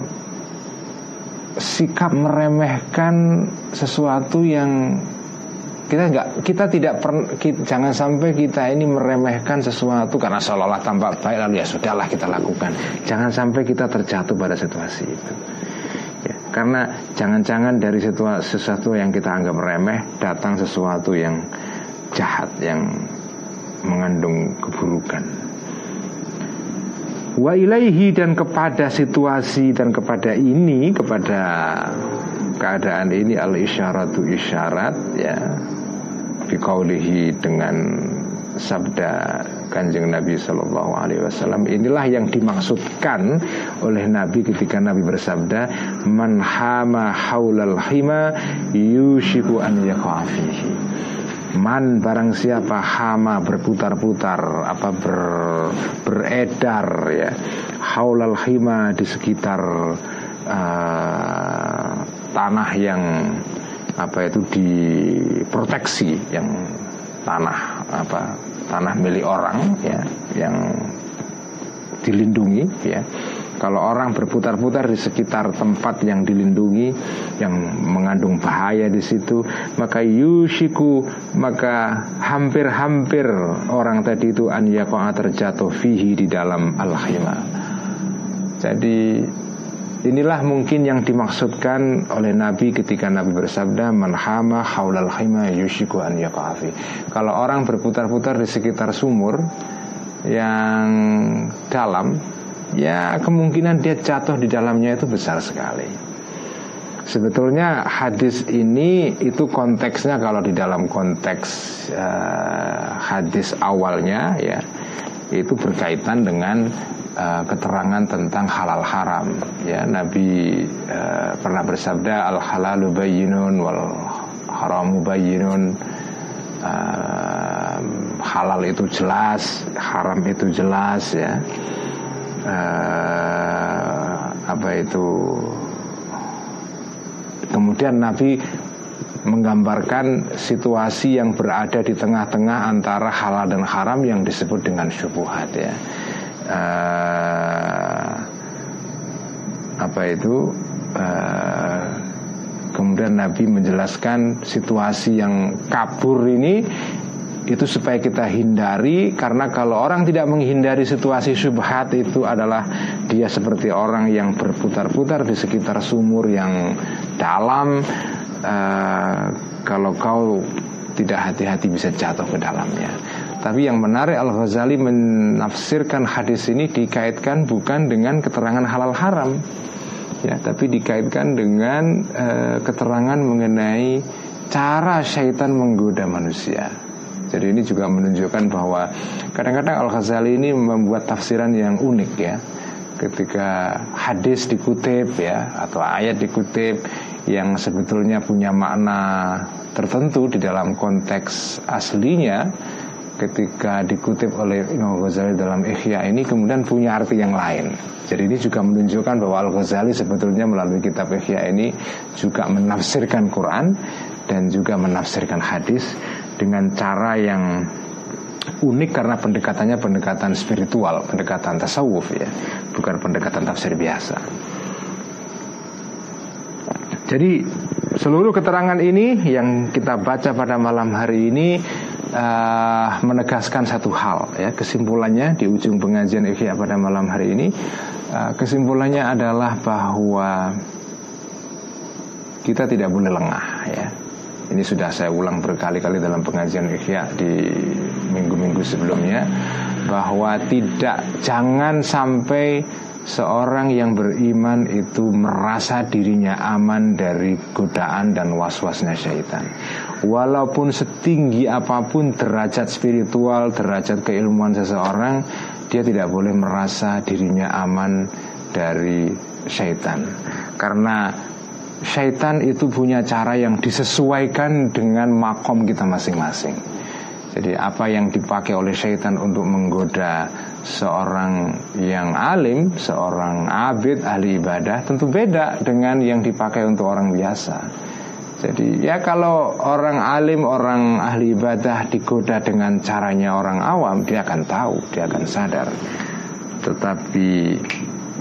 sikap meremehkan sesuatu yang kita nggak kita tidak per, kita, jangan sampai kita ini meremehkan sesuatu karena seolah-olah tampak baik lalu ya sudahlah kita lakukan. Jangan sampai kita terjatuh pada situasi itu. Ya, karena jangan-jangan dari situasi, sesuatu yang kita anggap remeh datang sesuatu yang jahat yang mengandung keburukan. Wa ilaihi dan kepada situasi dan kepada ini kepada keadaan ini al isyaratu isyarat ya. Biqaulihi dengan sabda kanjeng Nabi Shallallahu Alaihi Wasallam inilah yang dimaksudkan oleh Nabi ketika Nabi bersabda man hama haulal hima yushiku an yaqafihi man barang siapa hama berputar-putar apa ber, beredar ya haulal hima di sekitar uh, tanah yang apa itu diproteksi yang tanah apa tanah milik orang ya yang dilindungi ya. Kalau orang berputar-putar di sekitar tempat yang dilindungi yang mengandung bahaya di situ maka yushiku maka hampir-hampir orang tadi itu an terjatuh fihi di dalam al jadi Inilah mungkin yang dimaksudkan oleh Nabi ketika Nabi bersabda manhama haulal hima yushiku an yaqafi. Kalau orang berputar-putar di sekitar sumur yang dalam ya kemungkinan dia jatuh di dalamnya itu besar sekali. Sebetulnya hadis ini itu konteksnya kalau di dalam konteks uh, hadis awalnya ya itu berkaitan dengan uh, keterangan tentang halal haram. Ya Nabi uh, pernah bersabda al halalu bayyinun wal haramu bayyinun. Uh, halal itu jelas haram itu jelas ya. Uh, apa itu? Kemudian Nabi menggambarkan situasi yang berada di tengah-tengah antara halal dan haram yang disebut dengan syubhat ya uh, apa itu uh, kemudian Nabi menjelaskan situasi yang kabur ini itu supaya kita hindari karena kalau orang tidak menghindari situasi syubhat itu adalah dia seperti orang yang berputar-putar di sekitar sumur yang dalam uh, kalau kau tidak hati-hati bisa jatuh ke dalamnya. Tapi yang menarik Al Ghazali menafsirkan hadis ini dikaitkan bukan dengan keterangan halal haram, ya, tapi dikaitkan dengan uh, keterangan mengenai cara syaitan menggoda manusia. Jadi ini juga menunjukkan bahwa kadang-kadang Al Ghazali ini membuat tafsiran yang unik ya. Ketika hadis dikutip ya atau ayat dikutip yang sebetulnya punya makna tertentu di dalam konteks aslinya ketika dikutip oleh Imam Ghazali dalam Ihya ini kemudian punya arti yang lain. Jadi ini juga menunjukkan bahwa Al Ghazali sebetulnya melalui kitab Ihya ini juga menafsirkan Quran dan juga menafsirkan hadis dengan cara yang unik karena pendekatannya pendekatan spiritual, pendekatan tasawuf ya, bukan pendekatan tafsir biasa. Jadi seluruh keterangan ini yang kita baca pada malam hari ini uh, menegaskan satu hal ya. Kesimpulannya di ujung pengajian Ihya pada malam hari ini uh, kesimpulannya adalah bahwa kita tidak boleh lengah ya. Ini sudah saya ulang berkali-kali dalam pengajian Ihya di minggu-minggu sebelumnya bahwa tidak jangan sampai seorang yang beriman itu merasa dirinya aman dari godaan dan was-wasnya syaitan. Walaupun setinggi apa pun derajat spiritual, derajat keilmuan seseorang, dia tidak boleh merasa dirinya aman dari syaitan. Karena syaitan itu punya cara yang disesuaikan dengan makom kita masing-masing. Jadi apa yang dipakai oleh syaitan untuk menggoda seorang yang alim, seorang abid, ahli ibadah tentu beda dengan yang dipakai untuk orang biasa. Jadi ya kalau orang alim, orang ahli ibadah digoda dengan caranya orang awam, dia akan tahu, dia akan sadar. Tetapi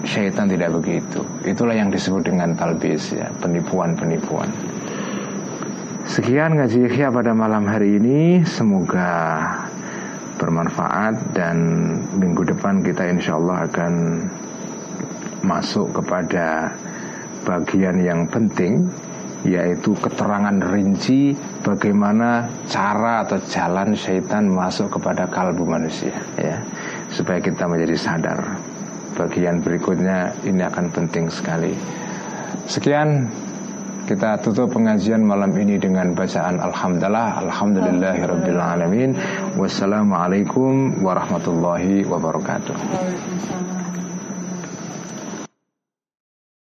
syaitan tidak begitu. Itulah yang disebut dengan talbis ya, penipuan-penipuan. Sekian ngaji ikhya pada malam hari ini. Semoga bermanfaat dan minggu depan kita insya Allah akan masuk kepada bagian yang penting yaitu keterangan rinci bagaimana cara atau jalan syaitan masuk kepada kalbu manusia ya supaya kita menjadi sadar bagian berikutnya ini akan penting sekali. Sekian kita tutup pengajian malam ini dengan bacaan Alhamdulillah Alhamdulillahirabbil alamin Wassalamualaikum warahmatullahi wabarakatuh